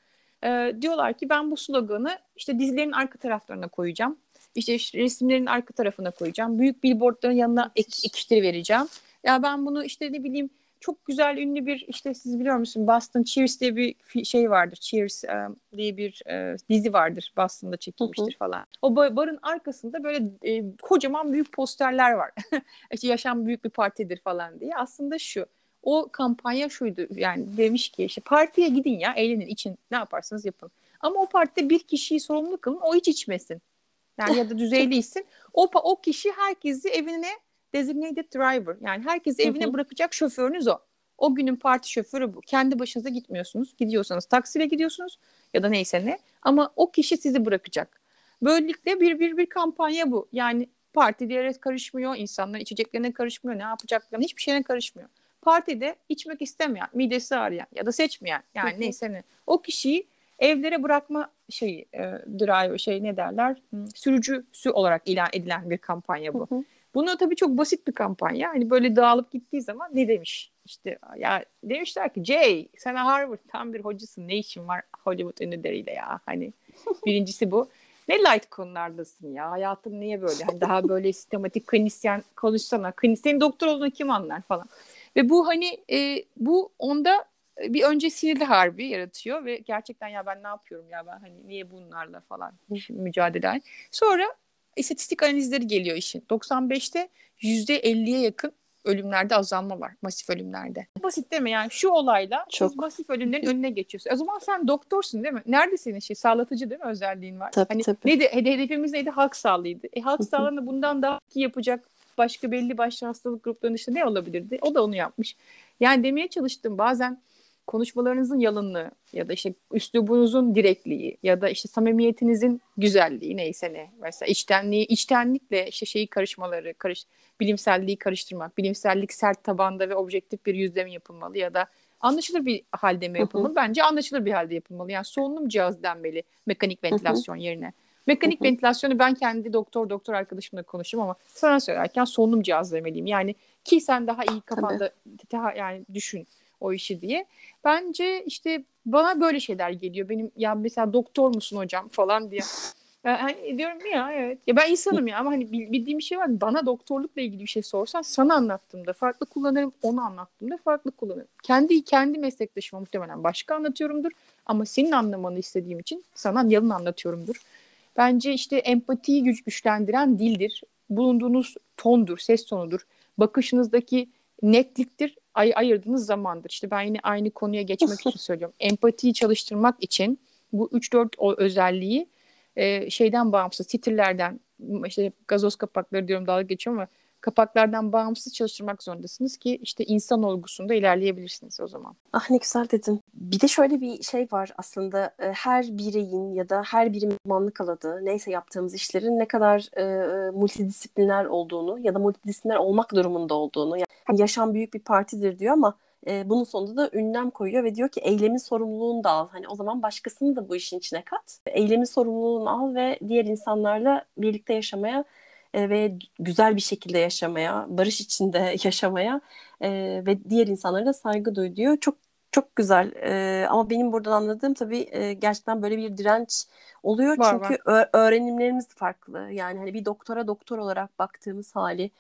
e, diyorlar ki ben bu sloganı işte dizilerin arka taraflarına koyacağım. İşte, resimlerin arka tarafına koyacağım. Büyük billboardların yanına ek, ekiştiri vereceğim. Ya ben bunu işte ne bileyim çok güzel ünlü bir işte siz biliyor musunuz Boston Cheers diye bir şey vardır. Cheers um, diye bir uh, dizi vardır. Boston'da çekilmiştir hı hı. falan. O barın arkasında böyle e, kocaman büyük posterler var. [LAUGHS] işte yaşam büyük bir partidir falan diye. Aslında şu o kampanya şuydu yani demiş ki işte partiye gidin ya eğlenin için ne yaparsanız yapın. Ama o partide bir kişiyi sorumlu kılın o hiç içmesin. Yani ya da [LAUGHS] düzeyliysin. O, o kişi herkesi evine designated driver yani herkesi evine bırakacak şoförünüz o. O günün parti şoförü bu. Kendi başınıza gitmiyorsunuz. Gidiyorsanız taksiyle gidiyorsunuz ya da neyse ne. Ama o kişi sizi bırakacak. Böylelikle bir bir bir kampanya bu. Yani parti diyerek karışmıyor. insanlar içeceklerine karışmıyor. Ne yapacaklarına hiçbir şeyine karışmıyor. Partide içmek istemeyen, midesi ağrıyan ya da seçmeyen yani hı hı. neyse ne. O kişiyi evlere bırakma şeyi e, drive şey ne derler sürücüsü olarak ilan edilen bir kampanya bu. Hı hı. Bunu tabii çok basit bir kampanya. Hani böyle dağılıp gittiği zaman ne demiş? İşte ya demişler ki Jay sen Harvard tam bir hocasın ne işin var Hollywood ünlüleriyle ya hani birincisi bu. Ne light konulardasın ya hayatın niye böyle hani daha böyle sistematik klinisyen konuşsana klinisyenin doktor olduğunu kim anlar falan. Ve bu hani e, bu onda bir önce sinirli harbi yaratıyor ve gerçekten ya ben ne yapıyorum ya ben hani niye bunlarla falan mücadele. Sonra istatistik analizleri geliyor işin. 95'te %50'ye yakın ölümlerde azalma var. Masif ölümlerde. Basit değil mi? Yani şu olayla Çok. masif ölümlerin önüne geçiyorsun. O zaman sen doktorsun değil mi? Nerede senin şey? Sağlatıcı değil mi özelliğin var? Tabii, hani tabii. Neydi? Hedefimiz neydi? Halk sağlığıydı. E, halk sağlığını bundan daha iyi yapacak başka belli başlı hastalık gruplarının işte ne olabilirdi? O da onu yapmış. Yani demeye çalıştım bazen konuşmalarınızın yalınlığı ya da işte üslubunuzun direkliği ya da işte samimiyetinizin güzelliği neyse ne. Mesela içtenliği içtenlikle işte şeyi karışmaları karış bilimselliği karıştırmak bilimsellik sert tabanda ve objektif bir yüzde yapılmalı ya da anlaşılır bir halde mi yapılmalı? Bence anlaşılır bir halde yapılmalı. Yani solunum cihazı denmeli mekanik ventilasyon yerine. Mekanik ventilasyonu ben kendi doktor doktor arkadaşımla konuşurum ama sana söylerken solunum cihazı demeliyim. Yani ki sen daha iyi kafanda daha yani düşün o işi diye. Bence işte bana böyle şeyler geliyor. Benim ya mesela doktor musun hocam falan diye. Yani diyorum ya evet. Ya ben insanım ya ama hani bildiğim bir şey var. Bana doktorlukla ilgili bir şey sorsan sana anlattığımda farklı kullanırım. Onu anlattığımda farklı kullanırım. Kendi kendi meslektaşıma muhtemelen başka anlatıyorumdur. Ama senin anlamanı istediğim için sana yalın anlatıyorumdur. Bence işte empatiyi güç güçlendiren dildir. Bulunduğunuz tondur, ses tonudur. Bakışınızdaki netliktir ay ayırdığınız zamandır. İşte ben yine aynı konuya geçmek için [LAUGHS] söylüyorum. Empatiyi çalıştırmak için bu 3-4 o özelliği e, şeyden bağımsız, titirlerden, işte gazoz kapakları diyorum dalga geçiyorum ama kapaklardan bağımsız çalıştırmak zorundasınız ki işte insan olgusunda ilerleyebilirsiniz o zaman. Ah ne güzel dedin. Bir de şöyle bir şey var aslında e, her bireyin ya da her birimin uzmanlık alanı neyse yaptığımız işlerin ne kadar e, e, multidisipliner olduğunu ya da multidisipliner olmak durumunda olduğunu. Yani yaşam büyük bir partidir diyor ama e, bunun sonunda da ünlem koyuyor ve diyor ki eylemin sorumluluğunu da al. Hani o zaman başkasını da bu işin içine kat. Eylemin sorumluluğunu al ve diğer insanlarla birlikte yaşamaya e, ve güzel bir şekilde yaşamaya, barış içinde [LAUGHS] yaşamaya e, ve diğer insanlara da saygı duy diyor. Çok çok güzel e, ama benim buradan anladığım tabii e, gerçekten böyle bir direnç oluyor var, çünkü var. öğrenimlerimiz farklı yani hani bir doktora doktor olarak baktığımız hali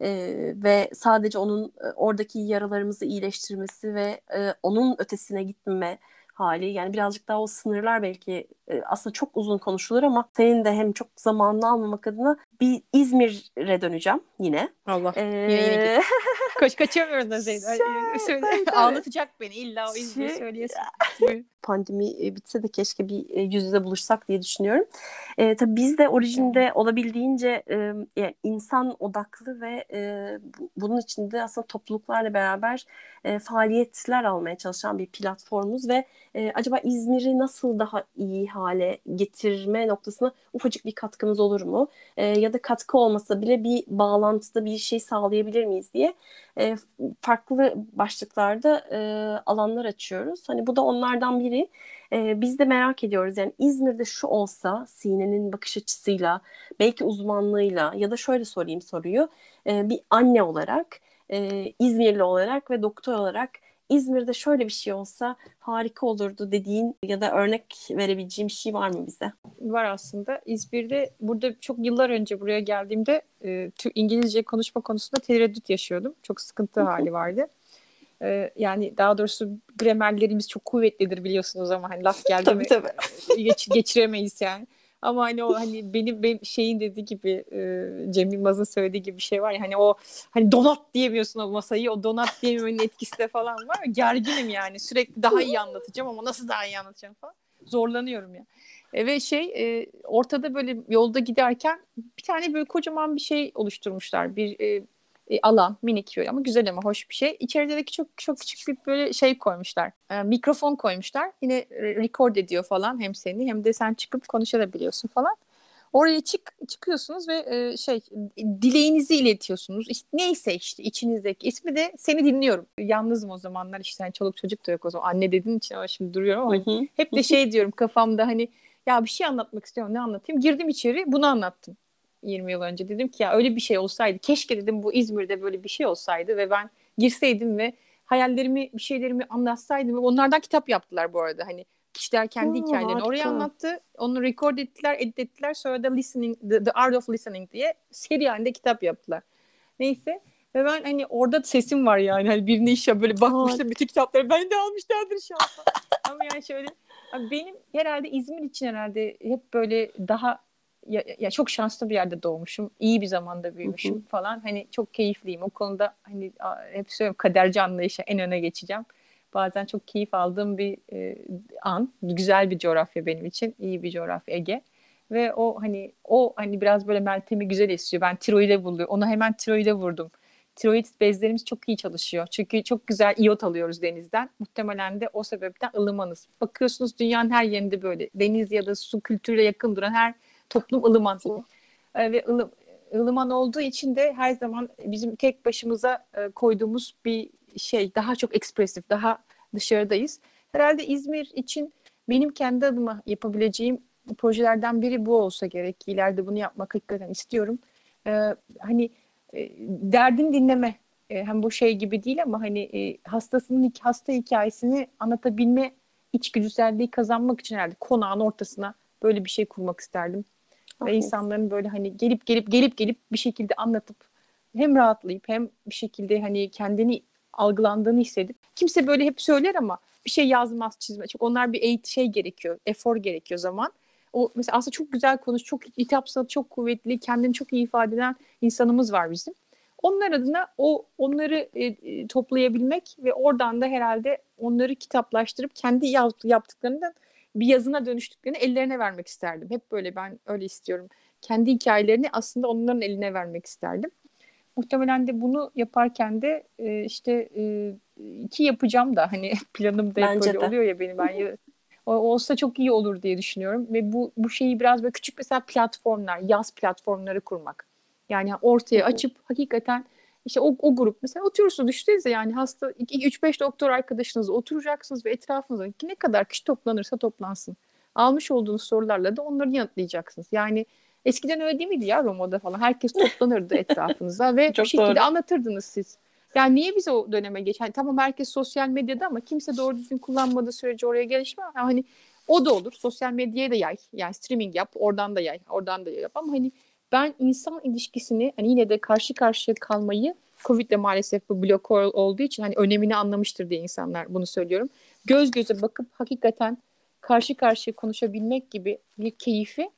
e, ve sadece onun oradaki yaralarımızı iyileştirmesi ve e, onun ötesine gitmeme hali. Yani birazcık daha o sınırlar belki e, aslında çok uzun konuşulur ama senin de hem çok zamanını almamak adına bir İzmir'e döneceğim yine. Allah. Ee, yine yine [LAUGHS] Kaç kaçamıyoruz da Zeynep. Ağlatacak beni illa o İzmir'i şey, söyleyesin. [LAUGHS] Pandemi e, bitse de keşke bir e, yüz yüze buluşsak diye düşünüyorum. E, tabii biz de orijinde olabildiğince e, insan odaklı ve e, bunun içinde aslında topluluklarla beraber e, faaliyetler almaya çalışan bir platformumuz ve e, acaba İzmir'i nasıl daha iyi hale getirme noktasına ufacık bir katkımız olur mu? E, ya da katkı olmasa bile bir bağlantıda bir şey sağlayabilir miyiz diye e, farklı başlıklarda e, alanlar açıyoruz. Hani bu da onlardan biri. E, biz de merak ediyoruz yani İzmir'de şu olsa Sine'nin bakış açısıyla belki uzmanlığıyla ya da şöyle sorayım soruyu e, bir anne olarak e, İzmirli olarak ve doktor olarak İzmir'de şöyle bir şey olsa harika olurdu dediğin ya da örnek verebileceğim bir şey var mı bize? Var aslında. İzmir'de burada çok yıllar önce buraya geldiğimde e, İngilizce konuşma konusunda tereddüt yaşıyordum. Çok sıkıntı hali vardı. E, yani daha doğrusu gramerlerimiz çok kuvvetlidir biliyorsunuz ama hani laf [LAUGHS] geldi tabii, mi tabii. Geç, geçiremeyiz yani. Ama hani o hani benim, benim şeyin dediği gibi e, Cem Yılmaz'ın söylediği gibi bir şey var ya hani o hani donat diyemiyorsun o masayı o donat diyememenin etkisi de falan var. Gerginim yani sürekli daha iyi anlatacağım ama nasıl daha iyi anlatacağım falan. Zorlanıyorum ya. E, ve şey e, ortada böyle yolda giderken bir tane böyle kocaman bir şey oluşturmuşlar. Bir e, e, alan minik böyle ama güzel ama hoş bir şey. İçerideki çok çok küçük bir böyle şey koymuşlar. E, mikrofon koymuşlar. Yine record ediyor falan hem seni hem de sen çıkıp konuşabiliyorsun falan. Oraya çık çıkıyorsunuz ve e, şey dileğinizi iletiyorsunuz. İşte, neyse işte içinizdeki ismi de seni dinliyorum. Yalnızım o zamanlar işte hani çoluk çocuk da yok o zaman. Anne dediğin için ama şimdi duruyorum ama hani hep de şey diyorum kafamda hani ya bir şey anlatmak istiyorum ne anlatayım. Girdim içeri bunu anlattım. 20 yıl önce. Dedim ki ya öyle bir şey olsaydı keşke dedim bu İzmir'de böyle bir şey olsaydı ve ben girseydim ve hayallerimi bir şeylerimi anlatsaydım. Ve onlardan kitap yaptılar bu arada. Hani kişiler kendi Oo, hikayelerini harika. oraya anlattı onu record ettiler edit ettiler sonra da listening the, the art of listening diye seri halinde kitap yaptılar. Neyse. Ve ben hani orada sesim var yani. Hani birine işe böyle bakmıştım bütün kitapları. Ben de almışlardır an. [LAUGHS] Ama yani şöyle benim herhalde İzmir için herhalde hep böyle daha ya, ya çok şanslı bir yerde doğmuşum. iyi bir zamanda büyümüşüm Hı-hı. falan. Hani çok keyifliyim. O konuda hani hep söylüyorum kaderci anlayışa en öne geçeceğim. Bazen çok keyif aldığım bir e, an. Güzel bir coğrafya benim için. iyi bir coğrafya Ege. Ve o hani o hani biraz böyle Meltem'i güzel esiyor. Ben tiroide buluyor. Onu hemen tiroide vurdum. Tiroid bezlerimiz çok iyi çalışıyor. Çünkü çok güzel iot alıyoruz denizden. Muhtemelen de o sebepten ılımanız. Bakıyorsunuz dünyanın her yerinde böyle deniz ya da su kültürüyle yakın duran her toplum ılıman. E, ve ılım, ılıman olduğu için de her zaman bizim tek başımıza e, koyduğumuz bir şey daha çok ekspresif, daha dışarıdayız. Herhalde İzmir için benim kendi adıma yapabileceğim projelerden biri bu olsa gerek. İleride bunu yapmak hakikaten istiyorum. Ee, hani e, derdini dinleme e, hem bu şey gibi değil ama hani e, hastasının hasta hikayesini anlatabilme içgüdüselliği kazanmak için herhalde konağın ortasına böyle bir şey kurmak isterdim. Ve insanların böyle hani gelip gelip gelip gelip bir şekilde anlatıp hem rahatlayıp hem bir şekilde hani kendini algılandığını hissedip kimse böyle hep söyler ama bir şey yazmaz çizme. Çünkü onlar bir eğit şey gerekiyor, efor gerekiyor zaman. O mesela aslında çok güzel konuş, çok hitap sanatı çok kuvvetli, kendini çok iyi ifade eden insanımız var bizim. Onlar adına o onları e, e toplayabilmek ve oradan da herhalde onları kitaplaştırıp kendi yaptıklarından bir yazına dönüştüklerini ellerine vermek isterdim. Hep böyle ben öyle istiyorum. Kendi hikayelerini aslında onların eline vermek isterdim. Muhtemelen de bunu yaparken de e, işte e, iki yapacağım da hani [LAUGHS] planım da hep böyle oluyor ya benim ben [LAUGHS] o, olsa çok iyi olur diye düşünüyorum ve bu bu şeyi biraz böyle küçük mesela platformlar, yaz platformları kurmak. Yani ortaya açıp hakikaten işte o, o grup mesela oturuyorsunuz düşünsenize yani hasta 3-5 doktor arkadaşınız oturacaksınız ve etrafınızda ne kadar kişi toplanırsa toplansın. Almış olduğunuz sorularla da onları yanıtlayacaksınız. Yani eskiden öyle değil miydi ya Roma'da falan? Herkes toplanırdı [LAUGHS] etrafınıza ve Çok bir şekilde doğru. anlatırdınız siz. Yani niye biz o döneme geç? Hani tamam herkes sosyal medyada ama kimse doğru düzgün kullanmadığı sürece oraya gelişme. Yani hani o da olur. Sosyal medyaya da yay. Yani streaming yap. Oradan da yay. Oradan da yap. Ama hani ben insan ilişkisini hani yine de karşı karşıya kalmayı Covid'de maalesef bu blok olduğu için hani önemini anlamıştır diye insanlar bunu söylüyorum. Göz göze bakıp hakikaten karşı karşıya konuşabilmek gibi bir keyfi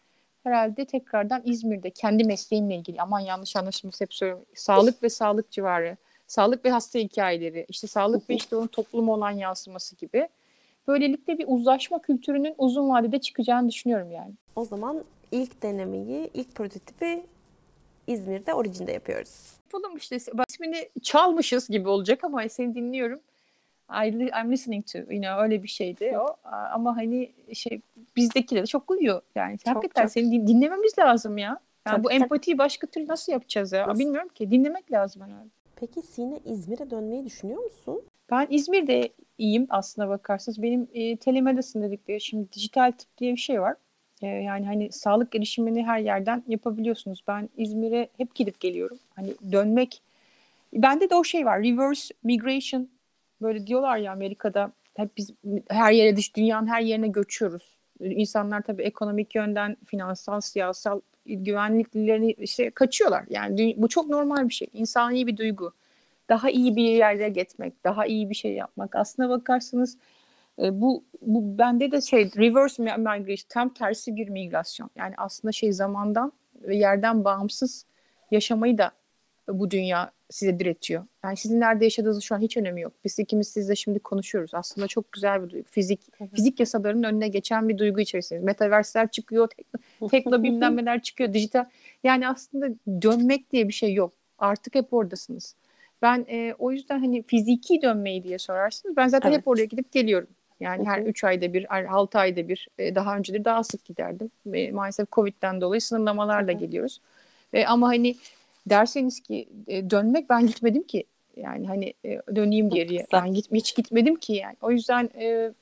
herhalde tekrardan İzmir'de kendi mesleğimle ilgili aman yanlış anlaşılması hep söylüyorum. Sağlık ve sağlık civarı, sağlık ve hasta hikayeleri, işte sağlık ve işte onun topluma olan yansıması gibi. Böylelikle bir uzlaşma kültürünün uzun vadede çıkacağını düşünüyorum yani. O zaman ilk denemeyi, ilk prototipi İzmir'de Origin'de yapıyoruz. Yapalım işte. İsmini çalmışız gibi olacak ama seni dinliyorum. I, I'm listening to, you know, öyle bir şeydi o. Ama hani şey bizdekiler de çok uyuyor. Yani çok, hakikaten çok. seni dinlememiz lazım ya. Yani tabii, bu empatiyi başka türlü nasıl yapacağız ya? Nasıl? Bilmiyorum ki. Dinlemek lazım herhalde. Peki Sine İzmir'e dönmeyi düşünüyor musun? Ben İzmir'de iyiyim aslına bakarsanız. Benim e, telemedicine dedikleri şimdi dijital tıp diye bir şey var. E, yani hani sağlık erişimini her yerden yapabiliyorsunuz. Ben İzmir'e hep gidip geliyorum. Hani dönmek bende de o şey var. Reverse migration böyle diyorlar ya Amerika'da hep biz her yere dış dünyanın her yerine göçüyoruz. İnsanlar tabii ekonomik yönden finansal, siyasal güvenliklerini işte kaçıyorlar. Yani bu çok normal bir şey. İnsani bir duygu. Daha iyi bir yerde gitmek, daha iyi bir şey yapmak. Aslına bakarsanız E, bu, bu bende de şey reverse migration tam tersi bir migrasyon. Yani aslında şey zamandan ve yerden bağımsız yaşamayı da bu dünya size diretiyor. Yani sizin nerede yaşadığınız şu an hiç önemi yok. Biz ikimiz sizle şimdi konuşuyoruz. Aslında çok güzel bir duygu. Fizik fizik yasalarının önüne geçen bir duygu içerisinde. Metaversler çıkıyor, tekno, tekno bilmem çıkıyor, dijital. Yani aslında dönmek diye bir şey yok. Artık hep oradasınız. Ben e, o yüzden hani fiziki dönmeyi diye sorarsınız. Ben zaten evet. hep oraya gidip geliyorum. Yani her 3 ayda bir, her 6 ayda bir, e, daha önceleri daha sık giderdim. Maalesef Covid'den dolayı sınırlamalarla geliyoruz. E, ama hani derseniz ki e, dönmek ben gitmedim ki. Yani hani döneyim geriye. Ben git, hiç gitmedim ki yani. O yüzden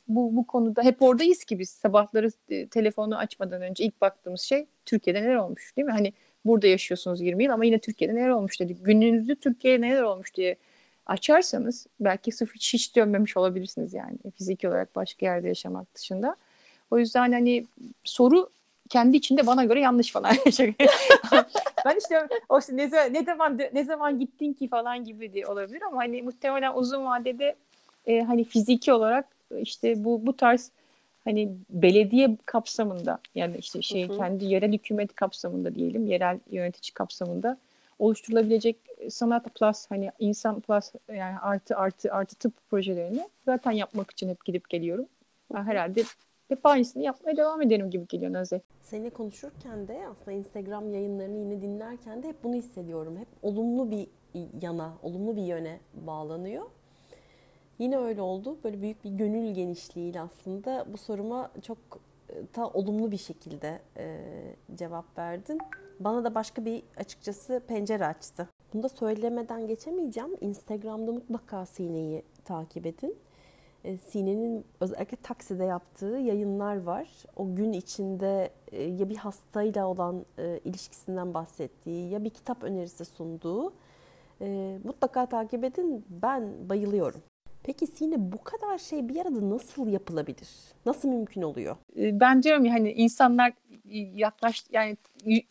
bu bu konuda hep oradayız ki biz. Sabahları telefonu açmadan önce ilk baktığımız şey Türkiye'de neler olmuş değil mi? Hani burada yaşıyorsunuz 20 yıl ama yine Türkiye'de neler olmuş dedik. Gününüzü Türkiye'de neler olmuş diye açarsanız belki sıfır hiç, dönmemiş olabilirsiniz yani fiziki olarak başka yerde yaşamak dışında. O yüzden hani soru kendi içinde bana göre yanlış falan. [LAUGHS] ben işte o ne, zaman, ne zaman ne zaman gittin ki falan gibi de olabilir ama hani muhtemelen uzun vadede e, hani fiziki olarak işte bu bu tarz hani belediye kapsamında yani işte şey hı hı. kendi yerel hükümet kapsamında diyelim yerel yönetici kapsamında oluşturulabilecek sanat plus hani insan plus yani artı artı artı tıp projelerini zaten yapmak için hep gidip geliyorum. Ben herhalde hep aynısını yapmaya devam ederim gibi geliyor Naze. Seninle konuşurken de aslında Instagram yayınlarını yine dinlerken de hep bunu hissediyorum. Hep olumlu bir yana, olumlu bir yöne bağlanıyor. Yine öyle oldu. Böyle büyük bir gönül genişliğiyle aslında bu soruma çok ta olumlu bir şekilde e, cevap verdin. Bana da başka bir açıkçası pencere açtı. Bunu da söylemeden geçemeyeceğim. Instagram'da mutlaka Sine'yi takip edin. E, Sine'nin özellikle takside yaptığı yayınlar var. O gün içinde e, ya bir hastayla olan e, ilişkisinden bahsettiği ya bir kitap önerisi sunduğu mutlaka takip edin. Ben bayılıyorum. Peki Sine bu kadar şey bir arada nasıl yapılabilir? Nasıl mümkün oluyor? Ben diyorum ya hani insanlar yaklaş yani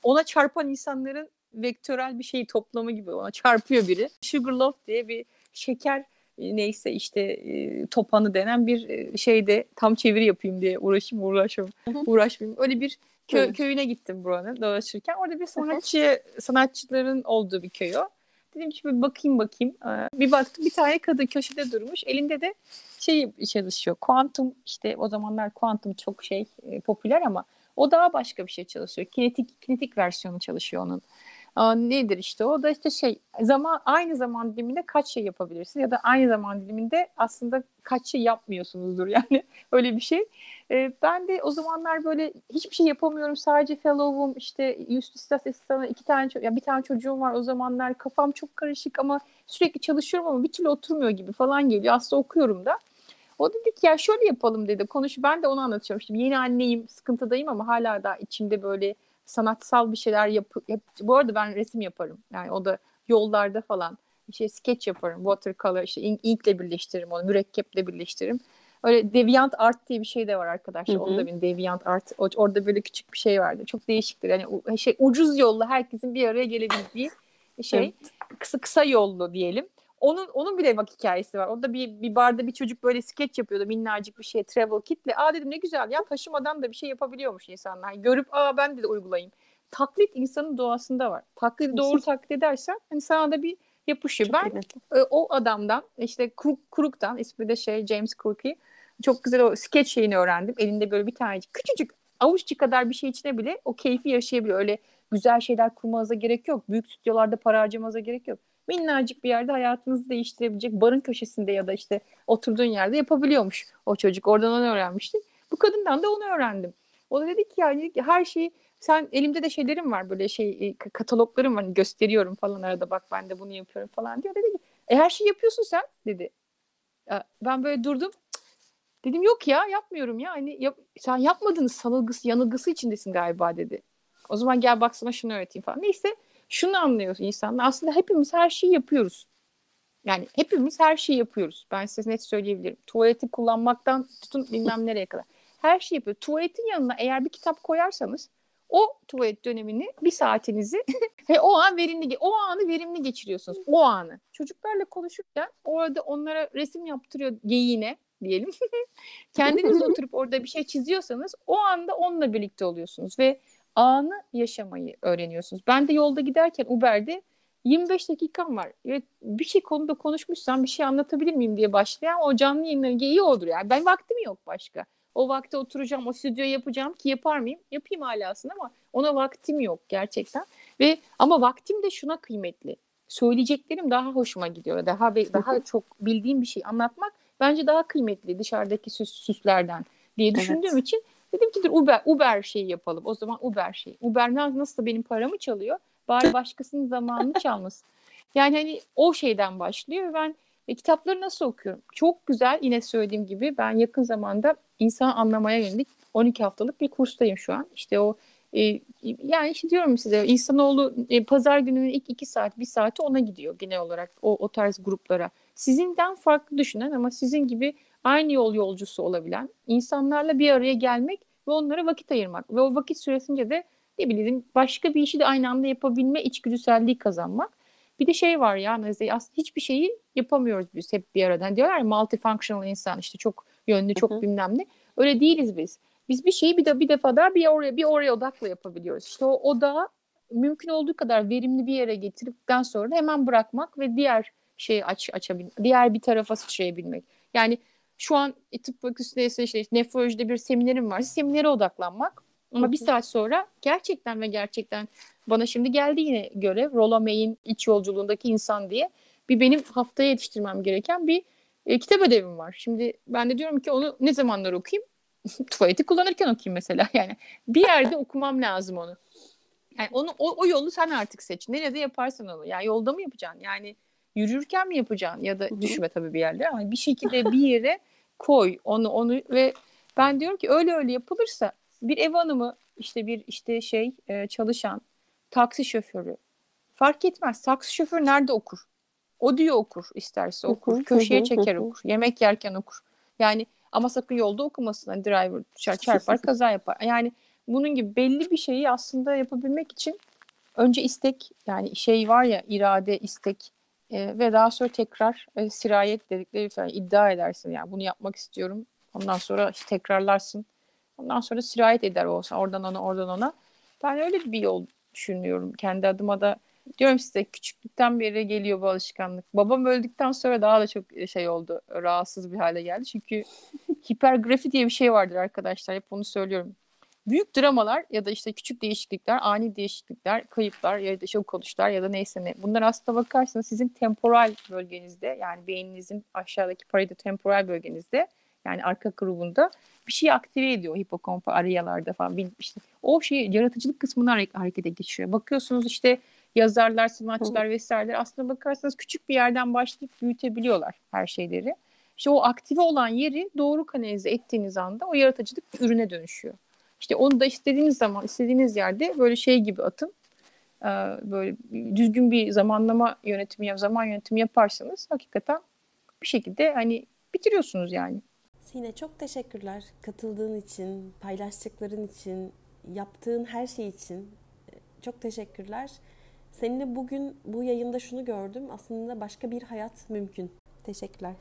ona çarpan insanların vektörel bir şeyi toplamı gibi ona çarpıyor biri. Sugarloaf diye bir şeker e, neyse işte e, topanı denen bir e, şeyde tam çeviri yapayım diye uğraşayım uğraşayım uğraşmayayım. Öyle bir kö, köyüne gittim buranın dolaşırken. Orada bir sanatçı sanatçıların olduğu bir köy o. Dedim ki bir bakayım bakayım. Bir baktım bir tane kadın köşede durmuş. Elinde de şey çalışıyor. Kuantum işte o zamanlar kuantum çok şey popüler ama o daha başka bir şey çalışıyor. Kinetik kinetik versiyonu çalışıyor onun. Nedir işte o? Da işte şey zaman aynı zaman diliminde kaç şey yapabilirsiniz ya da aynı zaman diliminde aslında kaç şey yapmıyorsunuzdur yani. [LAUGHS] Öyle bir şey. Ee, ben de o zamanlar böyle hiçbir şey yapamıyorum. Sadece fellow'um işte üst istas asistanı iki tane ya bir tane çocuğum var o zamanlar. Kafam çok karışık ama sürekli çalışıyorum ama bir türlü oturmuyor gibi falan geliyor. Aslında okuyorum da. O dedi ki ya şöyle yapalım dedi. Konuş ben de onu anlatıyorum. Şimdi yeni anneyim sıkıntıdayım ama hala da içimde böyle sanatsal bir şeyler yap, yap bu arada ben resim yaparım. Yani o da yollarda falan şey sketch yaparım. Watercolor işte ink, inkle birleştiririm onu, mürekkeple birleştiririm. Öyle deviant art diye bir şey de var arkadaşlar. Onu da benim deviant art. Orada böyle küçük bir şey vardı. Çok değişiktir. Yani şey ucuz yolla herkesin bir araya gelebildiği şey. Evet. Kısa kısa yollu diyelim. Onun onun bile bak hikayesi var. Orada bir bir barda bir çocuk böyle skeç yapıyordu minnacık bir şey travel kitle. Aa dedim ne güzel ya taşımadan da bir şey yapabiliyormuş insanlar. Görüp aa ben de uygulayayım. Taklit insanın doğasında var. Taklit doğru taklit edersen hani sana da bir yapışıyor. Çok ben e, o adamdan işte Crook, Crook'tan ismi de şey James Crook'i çok güzel o skeç şeyini öğrendim. Elinde böyle bir tane küçücük avuççu kadar bir şey içine bile o keyfi yaşayabiliyor. Öyle güzel şeyler kurmanıza gerek yok. Büyük stüdyolarda para harcamanıza gerek yok minnacık bir yerde hayatınızı değiştirebilecek barın köşesinde ya da işte oturduğun yerde yapabiliyormuş o çocuk. Oradan onu öğrenmişti. Bu kadından da onu öğrendim. O da dedi ki yani her şeyi sen elimde de şeylerim var böyle şey e, kataloglarım var hani gösteriyorum falan arada bak ben de bunu yapıyorum falan diyor. Dedi ki e her şeyi yapıyorsun sen dedi. Ben böyle durdum. Dedim yok ya yapmıyorum ya. Hani yap, sen yapmadığın sanılgısı yanılgısı içindesin galiba dedi. O zaman gel bak sana şunu öğreteyim falan. Neyse şunu anlıyorsun insanlar. Aslında hepimiz her şeyi yapıyoruz. Yani hepimiz her şeyi yapıyoruz. Ben size net söyleyebilirim. Tuvaleti kullanmaktan tutun bilmem nereye kadar. Her şeyi yapıyor. Tuvaletin yanına eğer bir kitap koyarsanız o tuvalet dönemini bir saatinizi [LAUGHS] ve o an verimli o anı verimli geçiriyorsunuz. O anı. Çocuklarla konuşurken orada onlara resim yaptırıyor geyiğine diyelim. [LAUGHS] Kendiniz oturup orada bir şey çiziyorsanız o anda onunla birlikte oluyorsunuz ve anı yaşamayı öğreniyorsunuz. Ben de yolda giderken Uber'de 25 dakikam var. Evet, bir şey konuda konuşmuşsam bir şey anlatabilir miyim diye başlayan o canlı yayınları iyi olur yani. Ben vaktim yok başka. O vakte oturacağım, o stüdyoyu yapacağım ki yapar mıyım? Yapayım hala aslında ama ona vaktim yok gerçekten. Ve ama vaktim de şuna kıymetli. Söyleyeceklerim daha hoşuma gidiyor. Daha daha [LAUGHS] çok bildiğim bir şey anlatmak bence daha kıymetli dışarıdaki süs, süslerden diye düşündüğüm evet. için dedim ki dur Uber Uber şeyi yapalım. O zaman Uber şey. Uber nasıl benim paramı çalıyor? Bari [LAUGHS] başkasının zamanını çalmasın. Yani hani o şeyden başlıyor. Ben e, kitapları nasıl okuyorum? Çok güzel yine söylediğim gibi ben yakın zamanda insan anlamaya yönelik 12 haftalık bir kurstayım şu an. İşte o e, yani işte diyorum size insanoğlu e, pazar gününün ilk iki saat bir saati ona gidiyor genel olarak o, o tarz gruplara. Sizinden farklı düşünen ama sizin gibi aynı yol yolcusu olabilen insanlarla bir araya gelmek ve onlara vakit ayırmak ve o vakit süresince de ne bileyim başka bir işi de aynı anda yapabilme içgüdüselliği kazanmak. Bir de şey var ya mesela aslında hiçbir şeyi yapamıyoruz biz hep bir arada. Hani diyorlar ya multifunctional insan işte çok yönlü çok Hı-hı. bilmem ne. Öyle değiliz biz. Biz bir şeyi bir de bir defa daha bir oraya bir oraya odakla yapabiliyoruz. İşte o odağı mümkün olduğu kadar verimli bir yere getirdikten sonra hemen bırakmak ve diğer şeyi aç açabilmek, diğer bir tarafa sıçrayabilmek. Yani şu an tıp fakültesi işte nefrolojide bir seminerim var. Seminere odaklanmak. Ama bir saat sonra gerçekten ve gerçekten bana şimdi geldi yine görev Rollo May'in iç yolculuğundaki insan diye bir benim haftaya yetiştirmem gereken bir e, kitap ödevim var. Şimdi ben de diyorum ki onu ne zamanlar okuyayım? [LAUGHS] Tuvaleti kullanırken okuyayım mesela. [LAUGHS] Yani bir yerde okumam lazım onu. Yani onu o, o yolu sen artık seç. Nerede yaparsan onu. Yani yolda mı yapacaksın? Yani yürürken mi yapacaksın? Ya da düşme tabii bir yerde ama bir şekilde bir yere koy onu onu ve ben diyorum ki öyle öyle yapılırsa bir ev hanımı işte bir işte şey e, çalışan taksi şoförü fark etmez. Taksi şoförü nerede okur? O diyor okur isterse okur. Köşeye çeker okur. Yemek yerken okur. Yani ama sakın yolda okumasın. Hani driver çarpar kaza yapar. Yani bunun gibi belli bir şeyi aslında yapabilmek için önce istek yani şey var ya irade istek e, ve daha sonra tekrar e, sirayet dedikleri falan iddia edersin yani bunu yapmak istiyorum. Ondan sonra işte tekrarlarsın. Ondan sonra sirayet eder olsa oradan ona oradan ona. Ben öyle bir yol düşünüyorum. Kendi adıma da diyorum size küçüklükten beri geliyor bu alışkanlık. Babam öldükten sonra daha da çok şey oldu. Rahatsız bir hale geldi. Çünkü [LAUGHS] hipergrafi diye bir şey vardır arkadaşlar. Hep onu söylüyorum. Büyük dramalar ya da işte küçük değişiklikler, ani değişiklikler, kayıplar ya da şok oluşlar ya da neyse ne. Bunlar aslında bakarsanız sizin temporal bölgenizde yani beyninizin aşağıdaki parieto bölgenizde yani arka grubunda bir şey aktive ediyor hipokampa arayalarda falan. İşte o şey yaratıcılık kısmına harekete geçiyor. Bakıyorsunuz işte yazarlar, sanatçılar vesaireler aslında bakarsanız küçük bir yerden başlayıp büyütebiliyorlar her şeyleri. İşte o aktive olan yeri doğru kanalize ettiğiniz anda o yaratıcılık ürüne dönüşüyor. İşte onu da istediğiniz zaman, istediğiniz yerde böyle şey gibi atın. Böyle düzgün bir zamanlama yönetimi, zaman yönetimi yaparsanız hakikaten bir şekilde hani bitiriyorsunuz yani. Sine çok teşekkürler katıldığın için, paylaştıkların için, yaptığın her şey için. Çok teşekkürler. Seninle bugün bu yayında şunu gördüm. Aslında başka bir hayat mümkün. Teşekkürler.